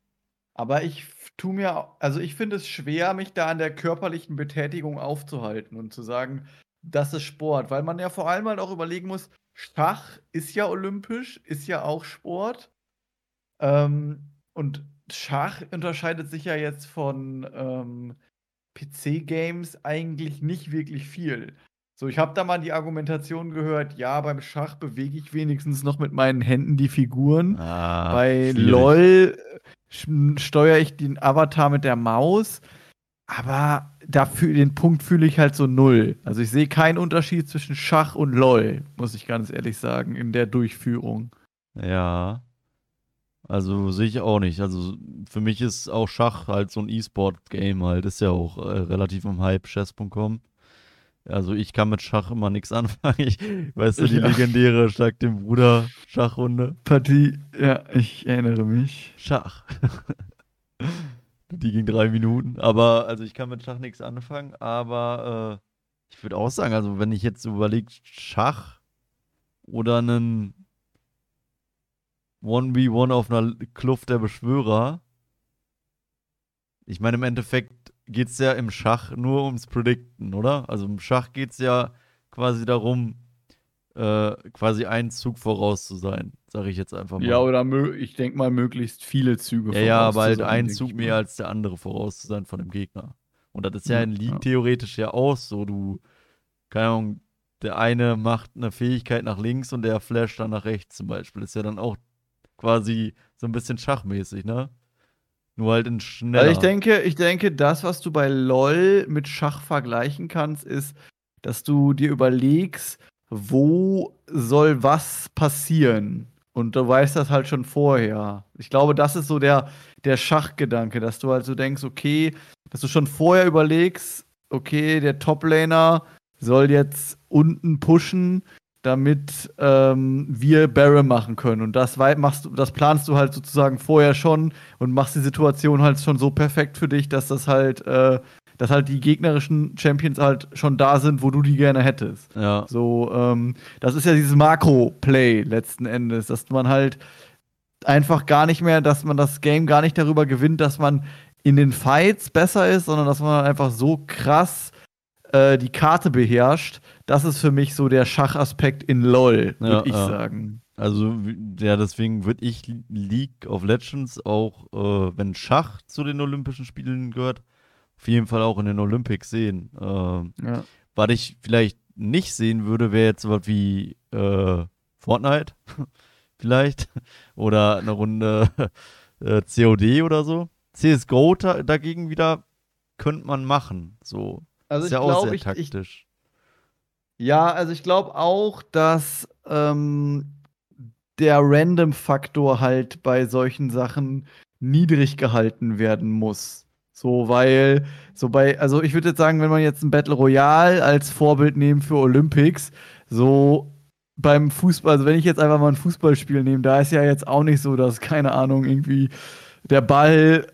A: aber ich f- tue mir, also ich finde es schwer, mich da an der körperlichen Betätigung aufzuhalten und zu sagen, das ist Sport, weil man ja vor allem halt auch überlegen muss, Schach ist ja olympisch, ist ja auch Sport. Ähm, und Schach unterscheidet sich ja jetzt von ähm, PC-Games eigentlich nicht wirklich viel. So, ich habe da mal die Argumentation gehört, ja, beim Schach bewege ich wenigstens noch mit meinen Händen die Figuren.
B: Ah,
A: Bei
B: schwierig.
A: LOL sch- steuere ich den Avatar mit der Maus, aber dafür den Punkt fühle ich halt so null. Also ich sehe keinen Unterschied zwischen Schach und LOL, muss ich ganz ehrlich sagen, in der Durchführung.
B: Ja. Also sehe ich auch nicht. Also für mich ist auch Schach halt so ein E-Sport-Game halt. Ist ja auch äh, relativ im Hype, chess.com. Also ich kann mit Schach immer nichts anfangen. Ich, weißt du, die
A: Ja.
B: legendäre Schlag dem Bruder Schachrunde?
A: Partie, ja, ich erinnere mich.
B: Schach. die ging drei Minuten. Aber, also ich kann mit Schach nichts anfangen, aber äh, ich würde auch sagen, also wenn ich jetzt überlege, Schach oder einen 1v1 auf einer Kluft der Beschwörer. Ich meine, im Endeffekt geht es ja im Schach nur ums Predikten, oder? Also im Schach geht es ja quasi darum, äh, quasi einen Zug voraus zu sein, sage ich jetzt einfach mal.
A: Ja, oder ich denke mal, möglichst viele Züge
B: Ja, ja,
A: voraus
B: aber
A: zu
B: halt
A: sein,
B: ein
A: denk
B: Zug mehr
A: mal.
B: als der andere voraus zu sein von dem Gegner. Und das ist ja
A: Ja,
B: in League
A: ja.
B: theoretisch ja auch so. Du, keine Ahnung, der eine macht eine Fähigkeit nach links und der flasht dann nach rechts zum Beispiel. ist ja dann auch quasi so ein bisschen schachmäßig, ne? Nur halt in schneller.
A: Also ich denke, ich denke, das, was du bei LOL mit Schach vergleichen kannst, ist, dass du dir überlegst, wo soll was passieren. Und du weißt das halt schon vorher. Ich glaube, das ist so der, der Schachgedanke, dass du halt so denkst, okay, dass du schon vorher überlegst, okay, der Toplaner soll jetzt unten pushen, damit ähm, wir Barrel machen können. Und das machst du, das planst du halt sozusagen vorher schon und machst die Situation halt schon so perfekt für dich, dass das halt, äh, dass halt die gegnerischen Champions halt schon da sind, wo du die gerne hättest.
B: ja.
A: So, ähm, das ist ja dieses Makro-Play letzten Endes, dass man halt einfach gar nicht mehr, dass man das Game gar nicht darüber gewinnt, dass man in den Fights besser ist, sondern dass man einfach so krass äh, die Karte beherrscht. Das ist für mich so der Schachaspekt in LOL, würde
B: Ja,
A: ich
B: ja.
A: sagen.
B: Also, ja, deswegen würde ich League of Legends auch, äh, wenn Schach zu den Olympischen Spielen gehört, auf jeden Fall auch in den Olympics sehen. Ähm,
A: Ja.
B: Was ich vielleicht nicht sehen würde, wäre jetzt sowas wie äh, Fortnite, vielleicht. Oder eine Runde äh, COD oder so. CSGO dagegen wieder könnte man machen. So.
A: Also
B: ist
A: ich
B: ja auch
A: glaube,
B: sehr
A: ich, ich,
B: taktisch.
A: Ja, also ich glaube auch, dass ähm, der Random-Faktor halt bei solchen Sachen niedrig gehalten werden muss. So, weil, so bei, also ich würde jetzt sagen, wenn man jetzt ein Battle Royale als Vorbild nehmen für Olympics, so beim Fußball, also wenn ich jetzt einfach mal ein Fußballspiel nehme, da ist ja jetzt auch nicht so, dass, keine Ahnung, irgendwie der Ball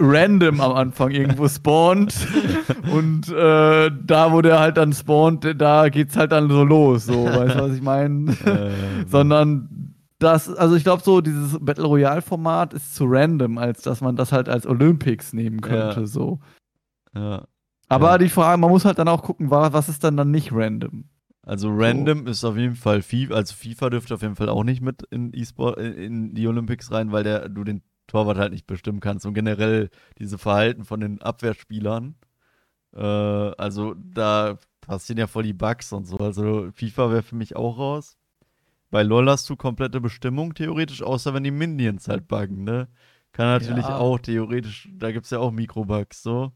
A: random am Anfang irgendwo spawnt und äh, da, wo der halt dann spawnt, da geht's halt dann so los, so, weißt du, was ich meine?
B: Ähm,
A: Sondern das, also ich glaube so, dieses Battle Royale Format ist zu random, als dass man das halt als Olympics nehmen könnte,
B: Ja.
A: so.
B: ja.
A: Aber
B: Ja.
A: die Frage, man muss halt dann auch gucken, wa- was ist dann dann nicht random?
B: Also random ist auf jeden Fall FIFA, also FIFA dürfte auf jeden Fall auch nicht mit in E-Sport, in die Olympics rein, weil der, du den Torwart halt nicht bestimmen kannst und generell diese Verhalten von den Abwehrspielern. Äh, also da passieren ja voll die Bugs und so. Also FIFA wäre für mich auch raus. Bei LoL hast du komplette Bestimmung theoretisch, außer wenn die Minions halt buggen, ne? Kann natürlich
A: Ja.
B: auch theoretisch, da gibt es ja auch Mikrobugs, so.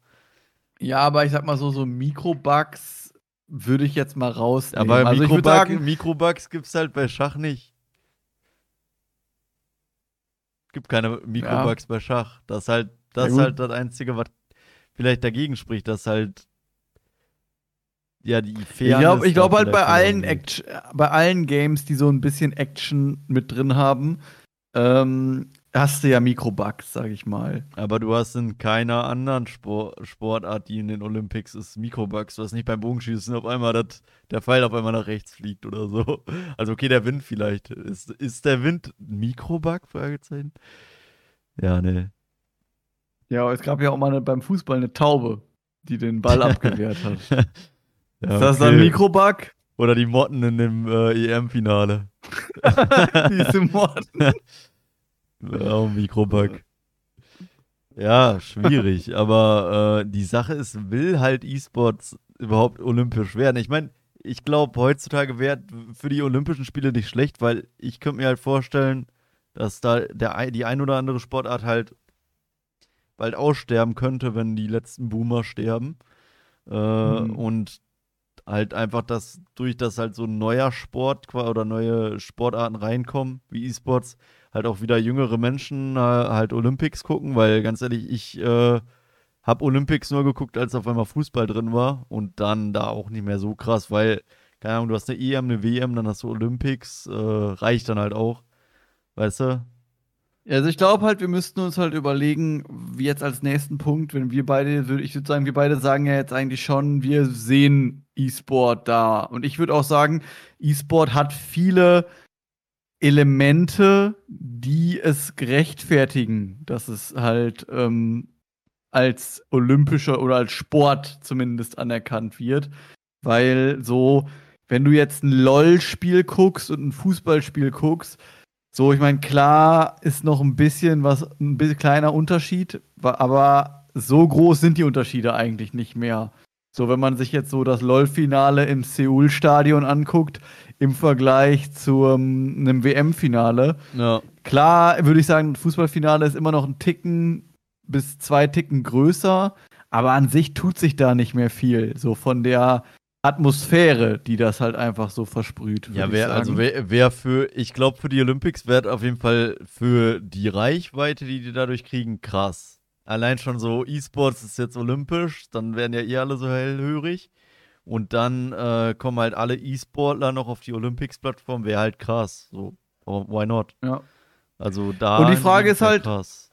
A: Ja, aber ich sag mal so, so Mikrobugs würde ich jetzt mal rausnehmen.
B: Aber
A: also
B: Mikrobugs gibt es halt bei Schach nicht. Gibt keine Mikrobugs bei Schach. Das ist halt das,
A: Ja,
B: ist halt das Einzige, was vielleicht dagegen spricht, dass halt ja die
A: ich
B: Fairness
A: glaube ich
B: da
A: glaub halt bei allen,
B: verloren geht.
A: Act bei allen Games, die so ein bisschen Action mit drin haben, ähm, hast du ja Mikrobugs, sag ich mal.
B: Aber du hast in keiner anderen Sport, Sportart, die in den Olympics ist, Mikrobugs. Du hast nicht beim Bogenschießen auf einmal dat, der Pfeil auf einmal nach rechts fliegt oder so. Also okay, der Wind vielleicht. Ist, ist der Wind ein Mikrobug? Fragezeichen. Ja, ne.
A: Ja, es gab ja auch mal eine, beim Fußball eine Taube, die den Ball abgewehrt hat.
B: Ja,
A: Ist das dann ein
B: okay.
A: Mikrobug?
B: Oder die Motten in dem äh, EM-Finale.
A: Diese Mord.
B: Auch ein Mikrobug. Ja, schwierig. aber äh, die Sache ist, will halt E-Sports überhaupt olympisch werden? Ich meine, ich glaube, heutzutage wäre für die Olympischen Spiele nicht schlecht, weil ich könnte mir halt vorstellen, dass da der, die ein oder andere Sportart halt bald aussterben könnte, wenn die letzten Boomer sterben. Äh,
A: Mhm.
B: Und halt einfach, dass durch das halt so ein neuer Sport oder neue Sportarten reinkommen, wie E-Sports, halt auch wieder jüngere Menschen äh, halt Olympics gucken, weil ganz ehrlich, ich äh, hab Olympics nur geguckt, als auf einmal Fußball drin war und dann da auch nicht mehr so krass, weil, keine Ahnung, du hast eine EM, eine WM, dann hast du Olympics, äh, reicht dann halt auch. Weißt du?
A: Also ich glaube halt, wir müssten uns halt überlegen, wie jetzt als nächsten Punkt, wenn wir beide, ich würde sagen, wir beide sagen ja jetzt eigentlich schon, wir sehen E-Sport da. Und ich würde auch sagen, E-Sport hat viele Elemente, die es gerechtfertigen, dass es halt ähm, als olympischer oder als Sport zumindest anerkannt wird. Weil so, wenn du jetzt ein LOL-Spiel guckst und ein Fußballspiel guckst, so, ich meine, klar ist noch ein bisschen was, ein bisschen kleiner Unterschied, aber so groß sind die Unterschiede eigentlich nicht mehr. So, wenn man sich jetzt so das LOL-Finale im Seoul-Stadion anguckt, im Vergleich zu um, einem WM-Finale. Ja. Klar würde ich sagen, Fußballfinale ist immer noch ein Ticken bis zwei Ticken größer, aber an sich tut sich da nicht mehr viel. So von der Atmosphäre, die das halt einfach so versprüht.
B: Ja, wer, also wer, wer für, ich glaube, für die Olympics wäre auf jeden Fall für die Reichweite, die die dadurch kriegen, krass. Allein schon so E-Sports ist jetzt olympisch, dann werden ja eh alle so hellhörig. Und dann äh, kommen halt alle E-Sportler noch auf die Olympics-Plattform, wäre halt krass. So, why not?
A: Ja.
B: Also da.
A: Und die Frage ist halt, krass.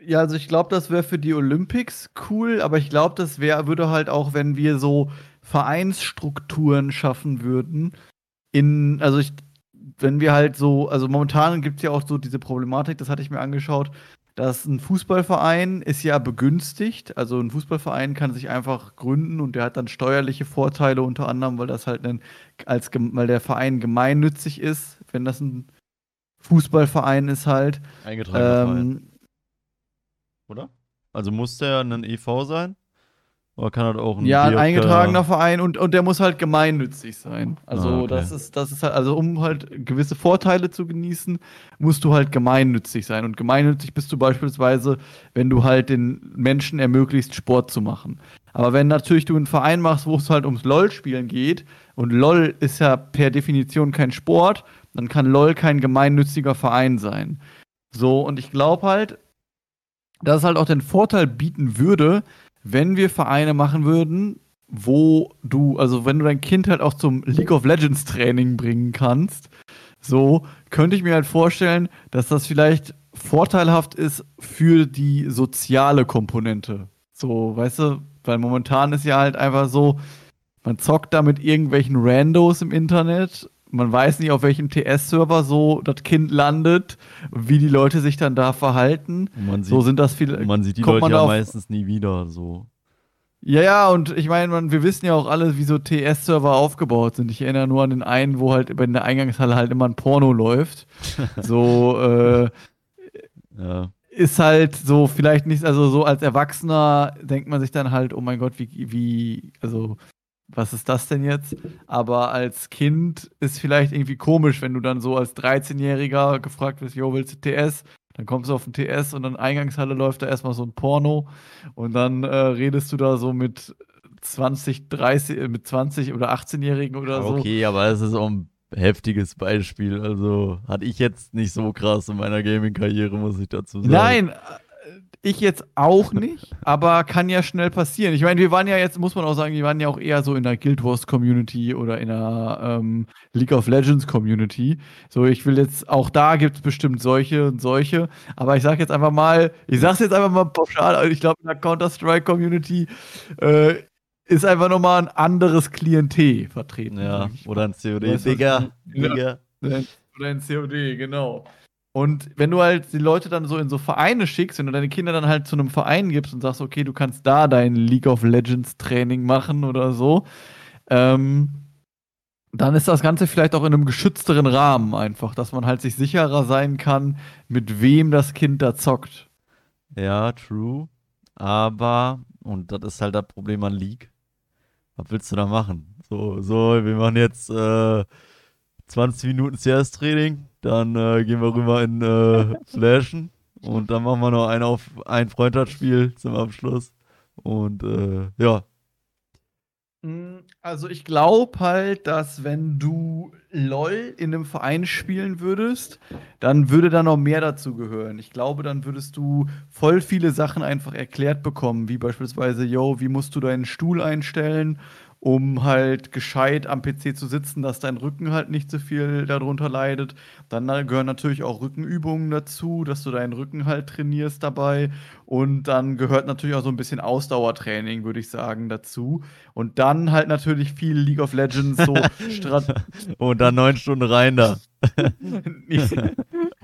A: Ja, also ich glaube, das wäre für die Olympics cool, aber ich glaube, das wäre, würde halt auch, wenn wir so Vereinsstrukturen schaffen würden. In, also ich, wenn wir halt so, also momentan gibt es ja auch so diese Problematik, das hatte ich mir angeschaut, dass ein Fußballverein ist ja begünstigt. Also ein Fußballverein kann sich einfach gründen und der hat dann steuerliche Vorteile unter anderem, weil das halt ein, als weil der Verein gemeinnützig ist, wenn das ein Fußballverein ist halt.
B: Eingetragener ähm, Verein. Oder? Also muss der ein EV sein? Oder kann halt auch
A: ein Ja, ein eingetragener Verein und, und der muss halt gemeinnützig sein. Also ah, okay. das ist, das ist halt, also um halt gewisse Vorteile zu genießen, musst du halt gemeinnützig sein. Und gemeinnützig bist du beispielsweise, wenn du halt den Menschen ermöglicht, Sport zu machen. Aber wenn natürlich du einen Verein machst, wo es halt ums LOL-Spielen geht, und LOL ist ja per Definition kein Sport, dann kann LOL kein gemeinnütziger Verein sein. So, und ich glaube halt, dass es halt auch den Vorteil bieten würde, wenn wir Vereine machen würden, wo du, also wenn du dein Kind halt auch zum League of Legends Training bringen kannst, so könnte ich mir halt vorstellen, dass das vielleicht vorteilhaft ist für die soziale Komponente. So, weißt du, weil momentan ist ja halt einfach so, man zockt da mit irgendwelchen Randos im Internet. Man weiß nicht, auf welchem TS-Server so das Kind landet, wie die Leute sich dann da verhalten.
B: Man
A: so sind das viele.
B: Man sieht die Leute ja meistens nie wieder so.
A: Ja, ja, und ich meine, wir wissen ja auch alle, wie so TS-Server aufgebaut sind. Ich erinnere nur an den einen, wo halt in der Eingangshalle halt immer ein Porno läuft. so, äh, ja. ist halt so vielleicht nicht, also so als Erwachsener denkt man sich dann halt, oh mein Gott, wie, wie, also, was ist das denn jetzt? Aber als Kind ist vielleicht irgendwie komisch, wenn du dann so als 13-Jähriger gefragt wirst, jo, willst du TS? Dann kommst du auf den TS und dann Eingangshalle läuft da erstmal so ein Porno und dann äh, redest du da so mit 20, 30, äh, mit 20 oder 18-Jährigen oder
B: so. Okay, aber es ist auch ein heftiges Beispiel. Also hatte ich jetzt nicht so krass in meiner Gaming-Karriere, muss ich dazu sagen.
A: Nein, ich jetzt auch nicht, aber kann ja schnell passieren. Ich meine, wir waren ja jetzt, muss man auch sagen, wir waren ja auch eher so in der Guild Wars Community oder in der ähm, League of Legends Community. So, ich will jetzt, auch da gibt es bestimmt solche und solche, aber ich sag jetzt einfach mal, ich sag's jetzt einfach mal pauschal, ich glaube, in der Counter-Strike Community äh, ist einfach nochmal ein anderes Klientel vertreten.
B: Ja, oder ein COD, Digga.
A: Digga. Oder ein COD, genau. Und wenn du halt die Leute dann so in so Vereine schickst, wenn du deine Kinder dann halt zu einem Verein gibst und sagst, okay, du kannst da dein League of Legends Training machen oder so, ähm, dann ist das Ganze vielleicht auch in einem geschützteren Rahmen einfach, dass man halt sich sicherer sein kann, mit wem das Kind da zockt.
B: Ja, true. Aber, und das ist halt das Problem an League. Was willst du da machen? So, so, wir machen jetzt äh, 20 Minuten CS-Training dann äh, gehen wir rüber in äh, Flashen und dann machen wir noch ein auf ein Freundschaftsspiel zum Abschluss. Und äh, ja.
A: Hm, also, ich glaube halt, dass wenn du LOL in 'nem Verein spielen würdest, dann würde da noch mehr dazu gehören. Ich glaube, dann würdest du voll viele Sachen einfach erklärt bekommen, wie beispielsweise: „Jo, wie musst du deinen Stuhl einstellen, um halt gescheit am PC zu sitzen, dass dein Rücken halt nicht so viel darunter leidet?“ Dann da gehören natürlich auch Rückenübungen dazu, dass du deinen Rücken halt trainierst dabei. Und dann gehört natürlich auch so 'n bisschen Ausdauertraining, würde ich sagen, dazu. Und dann halt natürlich viel League of Legends, so Strat
B: Und dann 9 Stunden rein da.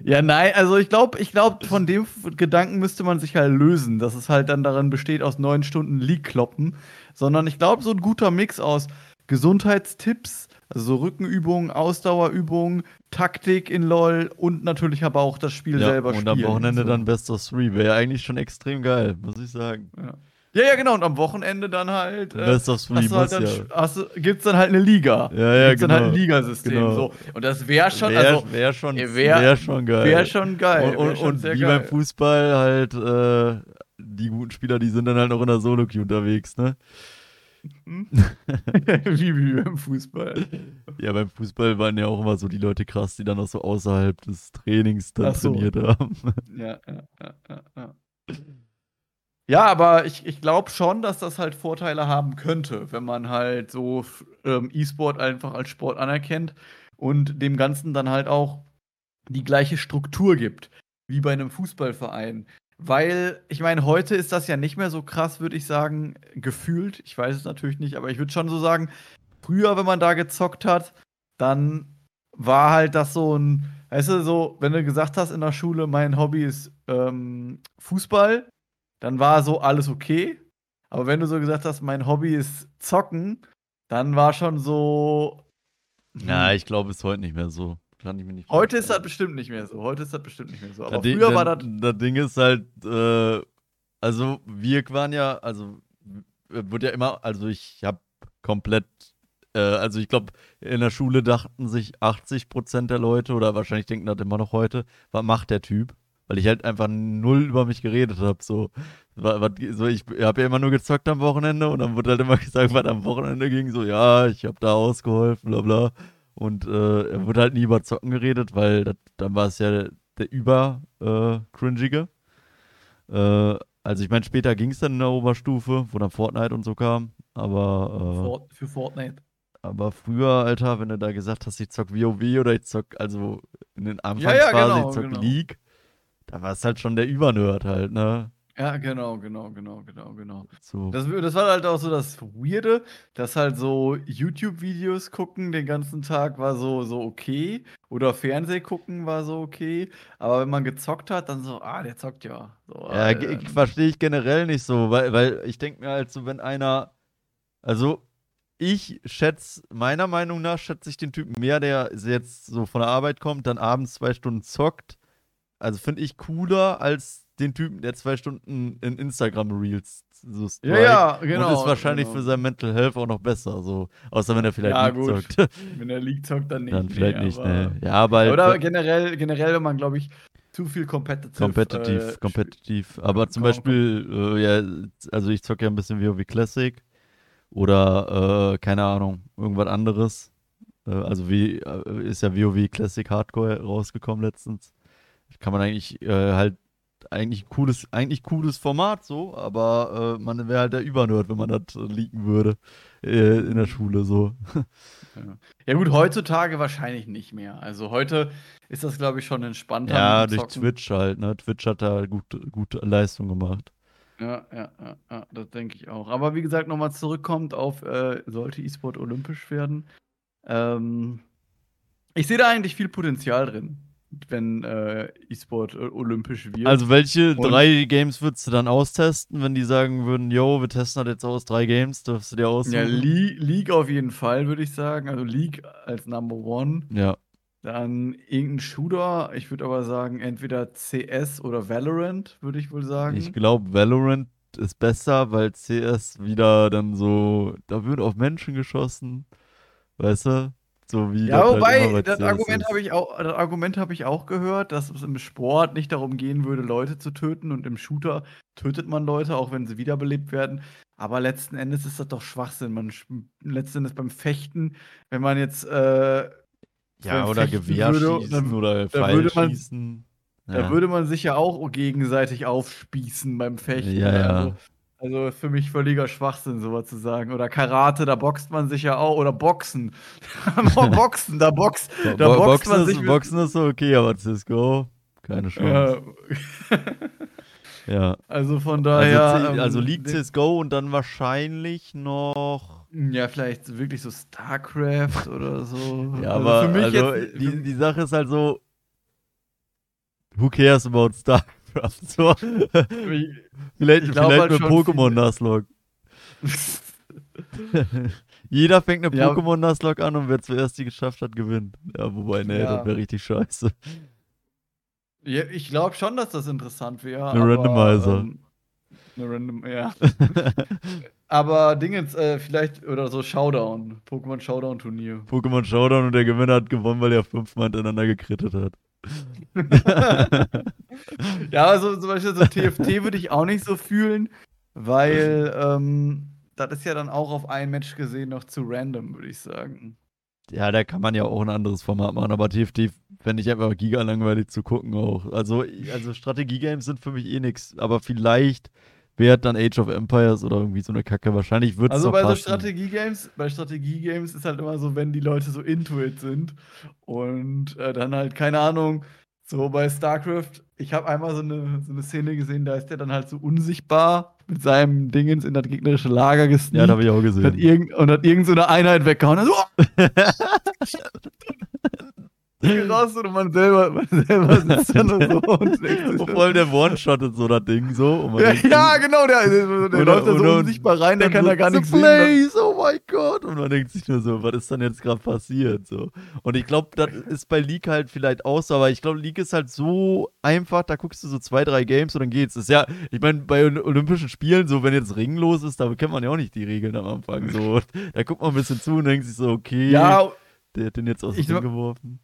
A: Ja, nein, also ich glaube ich glaube, von dem Gedanken müsste man sich halt lösen, dass es halt dann daran besteht, aus 9 Stunden League kloppen. Sondern ich glaube, so 'n guter Mix aus Gesundheitstipps, also so Rückenübungen, Ausdauerübungen, Taktik in LOL und natürlich aber auch das Spiel
B: Ja,
A: selber
B: und am
A: spielen,
B: Wochenende
A: so.
B: dann Best of Three. Wäre eigentlich schon extrem geil, muss ich sagen.
A: Ja. Ja, ja, genau. Und am Wochenende dann halt, äh,
B: Best of Three
A: hast halt dann
B: ja.
A: hast du gibt's dann halt 'ne Liga.
B: Ja, ja,
A: Gibt's dann halt
B: genau.
A: Ligasystem,
B: Genau.
A: so. Und das wäre schon
B: Wäre
A: also
B: wär schon
A: äh, wär
B: wär schon geil.
A: wäre schon geil,
B: Und, und,
A: schon
B: und wie
A: geil.
B: beim Fußball halt, äh, die guten Spieler, die sind dann halt noch in der Solo-Queue unterwegs, ne?
A: Mhm. Wie wie beim Fußball.
B: Ja, beim Fußball waren ja auch immer so die Leute krass, die dann auch so außerhalb des Trainings dann
A: so.
B: trainiert haben.
A: Ja, ja, ja, ja, ja. Aber ich ich glaube schon, dass das halt Vorteile haben könnte, wenn man halt so ähm, E-Sport einfach als Sport anerkennt und dem Ganzen dann halt auch die gleiche Struktur gibt, wie bei 'nem Fußballverein. Weil, ich meine, heute ist das ja nicht mehr so krass, würde ich sagen, gefühlt. Ich weiß es natürlich nicht, aber ich würde schon so sagen, früher, wenn man da gezockt hat, dann war halt das so 'n weißt du, so, wenn du gesagt hast in der Schule: „Mein Hobby ist, ähm, Fußball“, dann war so alles okay. Aber wenn du so gesagt hast: „Mein Hobby ist Zocken“, dann war schon so hm.
B: ich glaube, ist heute nicht mehr so. Kann ich mir nicht
A: Heute ist das bestimmt nicht mehr so. Heute ist das bestimmt nicht mehr so. Aber
B: Ding
A: früher war das
B: das Ding ist halt, äh also, wir waren ja also, w wurde ja immer also, ich habe komplett äh, also, ich glaube, in der Schule dachten sich 80% der Leute oder wahrscheinlich denken das immer noch heute: „Was macht der Typ?“ Weil ich halt einfach null über mich geredet habe, so. So ich habe ja immer nur gezockt am Wochenende und dann wurde halt immer gesagt, was am Wochenende ging, so: „Ja, ich habe da ausgeholfen, bla bla.“ Und, äh, er wurde halt nie über Zocken geredet, weil das dann war es ja der über äh, cringige. Äh, also, ich meine, später ging's dann in der Oberstufe, wo dann Fortnite und so kam, aber, äh
A: für Fortnite.
B: aber früher, Alter, wenn du da gesagt hast: „Ich zocke WoW“ oder ich zocke also, in den
A: Ja, ja,
B: Anfangsphase,
A: genau,
B: ich zocke
A: genau.
B: League, da warst halt schon der Über-Nerd halt, ne?
A: Ja, genau, genau, genau, genau, genau.
B: So.
A: Das das war halt auch so das Weirde, dass halt so YouTube-Videos gucken den ganzen Tag war so so okay oder Fernseh gucken war so okay. Aber wenn man gezockt hat, dann so: „Ah, der zockt ja.“ So,
B: Ja,
A: äh, dann
B: verstehe ich generell nicht so, weil weil ich denke mir halt so, wenn einer also, ich schätze meiner Meinung nach schätze ich den Typen mehr, der jetzt so von der Arbeit kommt, dann abends 2 Stunden zockt. Also, finde ich cooler als den Typen, der 2 Stunden in Instagram Reels so
A: Ja, ja,
B: und
A: genau,
B: ist wahrscheinlich
A: genau.
B: für sein Mental Health auch noch besser, so. Außer wenn er vielleicht
A: Ja,
B: League
A: gut.
B: zockt.
A: Wenn er League zockt, dann nicht.
B: Dann vielleicht nicht,
A: aber
B: ne. Ja, aber halt
A: oder generell generell, wenn man, glaube ich, zu viel competitive, äh,
B: Kompetitiv,
A: sp
B: kompetitiv. Aber zum Beispiel, äh, ja, also, ich zocke ja 'n bisschen WoW Classic oder, äh, keine Ahnung, irgendwas anderes. Äh, also, wie äh, ist ja WoW Classic Hardcore rausgekommen letztens. Kann man eigentlich, äh, halt eigentlich cooles eigentlich cooles Format so, aber, äh, man wäre halt der Über-Nerd, wenn man das leaken würde, äh, in der Schule so.
A: Ja. Ja gut, heutzutage wahrscheinlich nicht mehr. Also, heute ist das, glaube ich, schon entspannter
B: Ja, durch. Twitch halt, ne? Twitch hat da gute gute Leistung gemacht.
A: Ja, ja, ja, ja, das denke ich auch. Aber wie gesagt, noch mal zurückkommt auf, äh, sollte E-Sport olympisch werden. Ähm, ich sehe da eigentlich viel Potenzial drin, wenn, äh, E-Sport o olympisch wird.
B: Also, welche
A: Und
B: 3 Games würdest du dann austesten, wenn die sagen würden: „Jo, wir testen das jetzt aus, 3 Games“, darfst du dir
A: Ja,
B: aussuchen?
A: Lea League auf jeden Fall, würde ich sagen. Also, League als Number One.
B: Ja.
A: Dann irgend 'n Shooter. Ich würde aber sagen, entweder CS oder Valorant, würde ich wohl
B: Ich
A: sagen.
B: glaube, Valorant ist besser, weil CS wieder dann so da wird auf Menschen geschossen, weißt du? So wie
A: Ja, wobei, das Argument habe ich auch, das Argument habe ich auch gehört, dass es im Sport nicht darum gehen würde, Leute zu töten und im Shooter tötet man Leute, auch wenn sie wiederbelebt werden. Aber letzten Endes ist das doch Schwachsinn. Man letzten Endes beim Fechten, wenn man jetzt äh,
B: Ja, oder Gewehrschießen
A: würde, dann-
B: oder
A: da würde man-
B: Pfeilschießen.
A: Da
B: Ja.
A: würde man sich ja auch gegenseitig aufspießen beim Fechten.
B: Ja, ja.
A: Also, also für mich völliger Schwachsinn, sowas zu sagen. Oder Karate, da boxt man sich ja auch. Oder Boxen. Boxen, da boxt,
B: Bo-
A: da
B: Bo-
A: boxt
B: Boxen,
A: man
B: ist,
A: sich mit-
B: Boxen ist so okay, aber Cisco, keine Chance.
A: Ja.
B: Ja.
A: Also von
B: Also,
A: daher. Ähm,
B: also League
A: den-
B: Cisco und dann wahrscheinlich noch.
A: Ja, vielleicht wirklich so StarCraft oder so.
B: Ja,
A: Also
B: aber
A: für mich
B: also,
A: jetzt,
B: die, die Sache ist halt so. Who cares about StarCraft? So. vielleicht
A: ich glaub
B: vielleicht
A: halt
B: mit Pokémon Nuzlocke. Jeder fängt eine
A: Ja.
B: Pokémon Nuzlocke an und wer zuerst die geschafft hat, gewinnt. Ja, wobei, nee,
A: Ja.
B: das wäre richtig scheiße.
A: ja, ich glaube schon, dass das interessant wäre.
B: Eine
A: aber,
B: Randomizer.
A: Ähm, eine Random, ja. Aber Dingens, äh, vielleicht, oder so Showdown, Pokémon Showdown Turnier.
B: Pokémon Showdown und der Gewinner hat gewonnen, weil er fünfmal hintereinander gekrittet hat.
A: ja, also zum Beispiel so TFT würde ich auch nicht so fühlen, weil ähm, das ist ja dann auch auf ein Match gesehen noch zu random, würde ich sagen.
B: Ja, da kann man ja auch ein anderes Format machen, aber TFT fände ich einfach giga langweilig zu gucken auch. Also, also Strategie-Games sind für mich eh nix, aber vielleicht wäre dann Age of Empires oder irgendwie so eine Kacke. Wahrscheinlich wird es
A: Also bei so. Strategie-Games, bei Strategie-Games ist halt immer so, wenn die Leute so into it sind und äh, dann halt, keine Ahnung, so bei StarCraft, ich habe einmal so eine, so eine Szene gesehen, da ist der dann halt so unsichtbar mit seinem Dingens in das gegnerische Lager gesneakt.
B: Ja, das habe ich auch
A: und hat,
B: gesehen.
A: irgend, und hat irgend so eine Einheit weggehauen. Also, gerostet und man selber, man selber sitzt dann so und denkt sich
B: vor allem der One-Shottet so das Ding so.
A: Ja,
B: denkt
A: ja, genau, der, der, der läuft da so unsichtbar rein, der
B: dann
A: kann da gar
B: "The
A: nichts sehen.
B: Blaze, oh mein Gott. Und man denkt sich nur so, was ist dann jetzt gerade passiert? So. Und ich glaube, das ist bei League halt vielleicht auch so, aber ich glaube, League ist halt so einfach, da guckst du so zwei, drei Games und dann geht's. Das ist ja, ich meine, bei Olymp- Olympischen Spielen, so wenn jetzt Ring los ist, da kennt man ja auch nicht die Regeln am Anfang. So. Da guckt man ein bisschen zu und denkt sich so, okay,
A: Ja,
B: der hat den jetzt aus dem geworfen.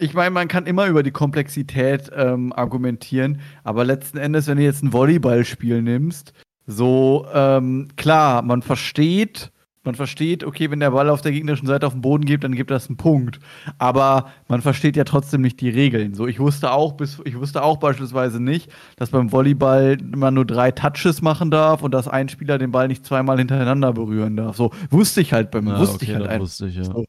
A: Ich meine, man kann immer über die Komplexität ähm, argumentieren, aber letzten Endes, wenn du jetzt ein Volleyballspiel nimmst, so ähm, klar, man versteht, man versteht, okay, wenn der Ball auf der gegnerischen Seite auf den Boden geht, dann gibt das einen Punkt. Aber man versteht ja trotzdem nicht die Regeln. So, ich wusste auch, bis, ich wusste auch beispielsweise nicht, dass beim Volleyball man nur drei Touches machen darf und dass ein Spieler den Ball nicht zweimal hintereinander berühren darf. So wusste ich halt beim,
B: Ja,
A: wusste
B: okay,
A: ich halt einfach.
B: wusste ich, ja.
A: So.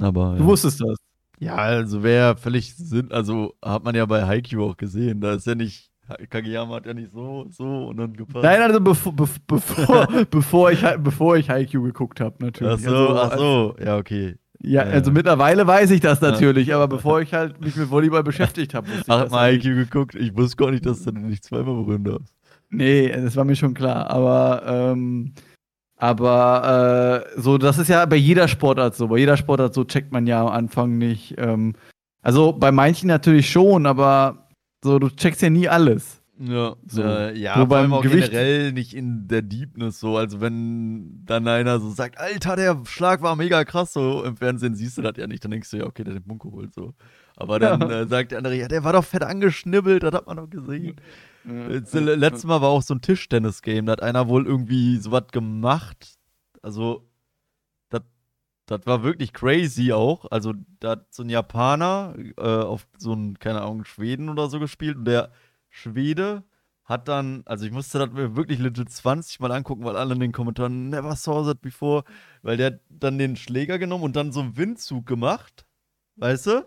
B: Aber,
A: Du
B: ja.
A: wusstest das.
B: Ja, also wäre völlig Sinn, also hat man ja bei Haikyuu auch gesehen, da ist ja nicht, Kageyama hat ja nicht so, so und dann gepasst.
A: Nein, also bevor, bev- bevor, bevor ich bevor ich Haikyuu geguckt habe, natürlich.
B: Ach so,
A: also,
B: ach so, ja, okay.
A: Ja,
B: Ja,
A: also
B: ja.
A: mittlerweile weiß ich das natürlich, aber bevor ich halt mich mit Volleyball beschäftigt habe, ich
B: Ach, mal
A: halt.
B: Haikyuu geguckt, ich wusste gar nicht, dass du nicht zweimal berühren darfst.
A: Nee, das war mir schon klar, aber ähm, aber äh, so, das ist ja bei jeder Sportart so. Bei jeder Sportart so checkt man ja am Anfang nicht. Ähm, also bei manchen natürlich schon, aber so, du checkst ja nie alles.
B: Ja,
A: So.
B: äh, ja,
A: So
B: vor allem auch
A: Gewicht-
B: generell nicht in der Deepness so, also wenn dann einer so sagt, Alter, der Schlag war mega krass, so im Fernsehen siehst du das ja nicht, dann denkst du ja, okay, der hat den Punkt geholt, so. Aber dann
A: Ja.
B: äh, sagt der andere, ja, der war doch fett angeschnibbelt, das hat man doch gesehen. Äh, letztes Mal war auch so ein Tischtennis-Game, da hat einer wohl irgendwie sowas gemacht. Also, das war wirklich crazy auch. Also, da hat so ein Japaner äh, auf so einen, keine Ahnung, Schweden oder so gespielt und der Schwede hat dann, also ich musste das mir wirklich legit 20 Mal angucken, weil alle in den Kommentaren never saw that before, weil der hat dann den Schläger genommen und dann so einen Windzug gemacht. Weißt du?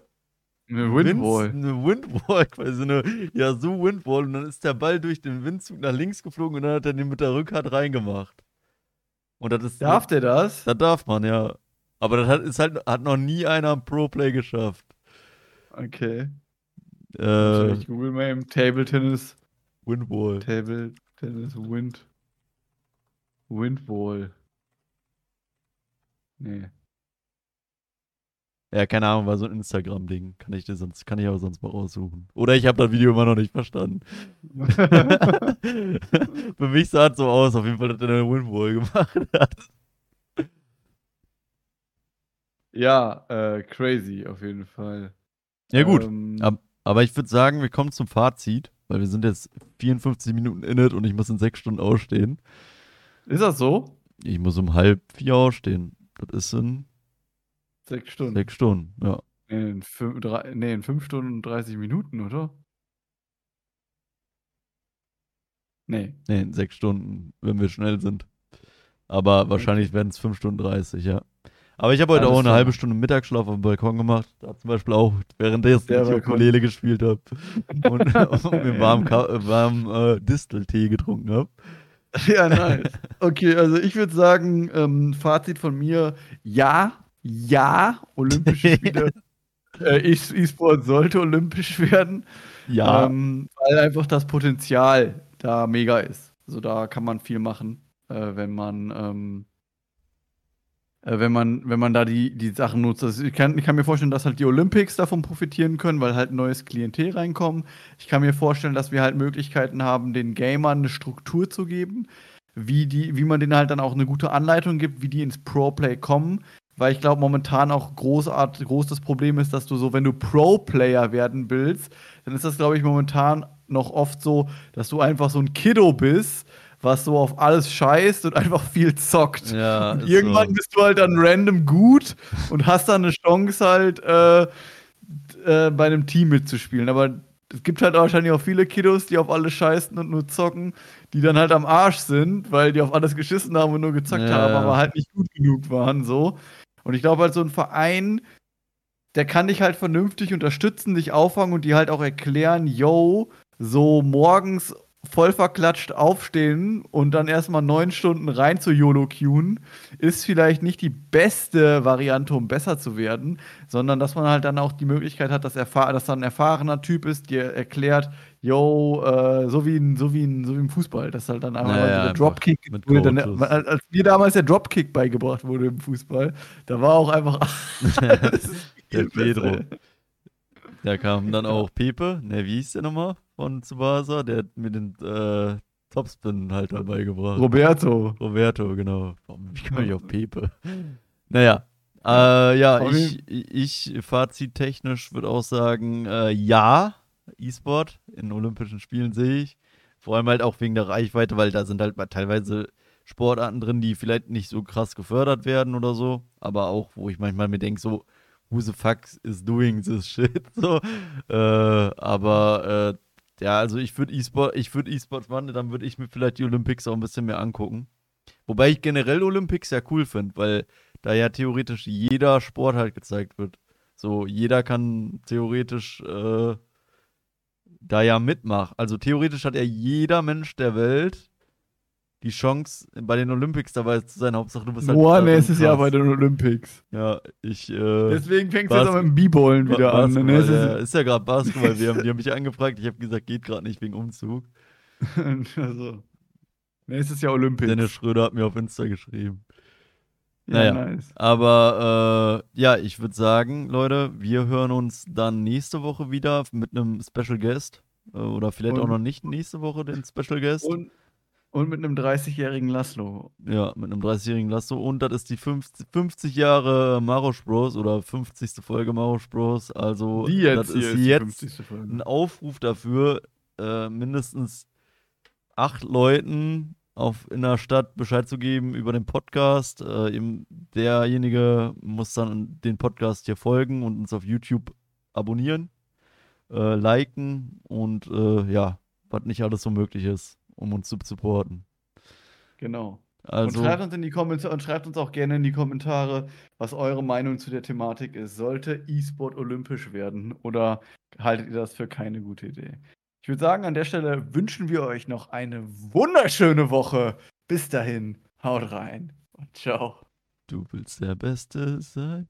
A: Eine
B: Winds- Eine Windwall, quasi eine, ja, so Windwall. Und dann ist der Ball durch den Windzug nach links geflogen und dann hat er den mit der Rückhand reingemacht. Und das ist.
A: Darf der das?
B: Das darf man, ja. Aber das hat, ist halt, hat noch nie einer im Pro-Play geschafft.
A: Okay.
B: Äh,
A: ich google mal im Table Tennis.
B: Windwall.
A: Table Tennis Wind. Windwall. Nee.
B: Ja, keine Ahnung, war so ein Instagram-Ding. Kann ich dir sonst, kann ich aber sonst mal raussuchen. Oder ich habe das Video immer noch nicht verstanden. Für mich sah es so aus, auf jeden Fall, dass er eine Windwall gemacht hat.
A: Ja, äh, crazy auf jeden Fall.
B: Ja, gut.
A: Ähm,
B: Ab, aber ich würde sagen, wir kommen zum Fazit, weil wir sind jetzt 54 Minuten in it und ich muss in sechs Stunden ausstehen.
A: ist das so?
B: Ich muss um halb vier ausstehen. Das ist in
A: Sechs Stunden.
B: sechs Stunden, ja.
A: In fünf, drei, nee, in fünf Stunden und 30 Minuten, oder? Nee.
B: Nee, in sechs Stunden, wenn wir schnell sind. Aber wahrscheinlich werden es 5 Stunden 30, ja. Aber ich habe heute
A: Alles
B: auch eine
A: klar.
B: halbe Stunde Mittagsschlaf auf dem Balkon gemacht. Da zum Beispiel auch, währenddessen ich. Ukulele gespielt habe und, und mir warm, Ka- warm äh, Disteltee getrunken habe.
A: Ja, nice. Okay, also ich würde sagen, ähm, Fazit von mir, ja, ja, Olympische Spiele. äh, E-Sport sollte olympisch werden.
B: Ja,
A: Ähm, weil einfach das Potenzial da mega ist. Also da kann man viel machen, äh, wenn man, ähm, äh, wenn man, wenn man da die, die Sachen nutzt. Also ich, kann, ich kann mir vorstellen, dass halt die Olympics davon profitieren können, weil halt neues Klientel reinkommen. Ich kann mir vorstellen, dass wir halt Möglichkeiten haben, den Gamern eine Struktur zu geben, wie, die, wie man denen halt dann auch eine gute Anleitung gibt, wie die ins Pro-Play kommen. Weil ich glaube, momentan auch großart, groß das Problem ist, dass du so, wenn du Pro-Player werden willst, dann ist das, glaube ich, momentan noch oft so, dass du einfach so ein Kiddo bist, was so auf alles scheißt und einfach viel zockt.
B: ja.
A: Und irgendwann
B: so.
A: bist du halt dann random gut und hast dann eine Chance halt äh, äh, bei einem Team mitzuspielen. Aber es gibt halt wahrscheinlich auch viele Kiddos, die auf alles scheißen und nur zocken, die dann halt am Arsch sind, weil die auf alles geschissen haben und nur gezockt
B: Ja,
A: haben, aber halt nicht gut genug waren so. Und ich glaube halt so ein Verein, der kann dich halt vernünftig unterstützen, dich auffangen und dir halt auch erklären, yo, so morgens voll verklatscht aufstehen und dann erstmal neun Stunden rein zu YOLO queuen, ist vielleicht nicht die beste Variante, um besser zu werden, sondern dass man halt dann auch die Möglichkeit hat, dass, dass da ein erfahrener Typ ist, der erklärt, yo, äh, so, wie ein, so, wie ein, so wie im Fußball, dass halt dann einfach
B: Naja,
A: der Dropkick, dann, als mir damals der Dropkick beigebracht wurde im Fußball, da war auch einfach
B: Der. Pedro. Da kam dann auch Pepe, ne, wie hieß der nochmal von Tsubasa? Der hat mir den äh, Topspin halt dabei gebracht.
A: Roberto.
B: Roberto, genau. Wie komme ich auf Pepe? Naja. Äh, ja,
A: Auf
B: ich, ich fazittechnisch würde auch sagen, äh, ja, E-Sport in Olympischen Spielen sehe ich. Vor allem halt auch wegen der Reichweite, weil da sind halt teilweise Sportarten drin, die vielleicht nicht so krass gefördert werden oder so. Aber auch, wo ich manchmal mir denke, so, who the fuck is doing this shit? So. Äh, aber äh, ja, also ich würde E-Sport, ich würde E-Sport machen, dann würde ich mir vielleicht die Olympics auch ein bisschen mehr angucken. Wobei ich generell Olympics ja cool finde, weil da ja theoretisch jeder Sport halt gezeigt wird. So, jeder kann theoretisch äh, da ja mitmachen. Also theoretisch hat ja jeder Mensch der Welt die Chance, bei den Olympics dabei zu sein. Hauptsache, du bist halt. Darin
A: nächstes Jahr bei den Olympics.
B: Ja, ich. Äh,
A: Deswegen fängt es
B: Bas-
A: jetzt auch mit dem B-Ballen wieder an. ne?
B: Ja, ist ja gerade Basketball. Wir haben, die haben mich angefragt. Ich habe gesagt, geht gerade nicht wegen Umzug.
A: also, nächstes Jahr Olympics.
B: Dennis Schröder hat mir auf Insta geschrieben.
A: Ja,
B: naja.
A: nice.
B: Aber äh, ja, ich würde sagen, Leute, wir hören uns dann nächste Woche wieder mit einem Special Guest. Äh, oder vielleicht auch
A: Und-
B: noch nicht nächste Woche den Special Guest.
A: Und, und mit einem 30-jährigen Laszlo.
B: ja, mit einem 30-jährigen Lasso. Und das ist die 50, 50 Jahre Marosch Bros oder 50. Folge Marosch Bros. Also,
A: Die jetzt
B: das ist
A: die
B: jetzt
A: 50. Folge.
B: ein Aufruf dafür, äh, mindestens acht Leuten auf, in der Stadt Bescheid zu geben über den Podcast. Äh, derjenige muss dann den Podcast hier folgen und uns auf YouTube abonnieren, äh, liken und äh, ja, was nicht alles so möglich ist, um uns zu supporten.
A: Genau.
B: Also,
A: und schreibt uns in die Kommentare und schreibt uns auch gerne in die Kommentare, was eure Meinung zu der Thematik ist. Sollte E-Sport olympisch werden oder haltet ihr das für keine gute Idee? Ich würde sagen, an der Stelle wünschen wir euch noch eine wunderschöne Woche. Bis dahin, haut rein und ciao.
B: du willst der Beste sein.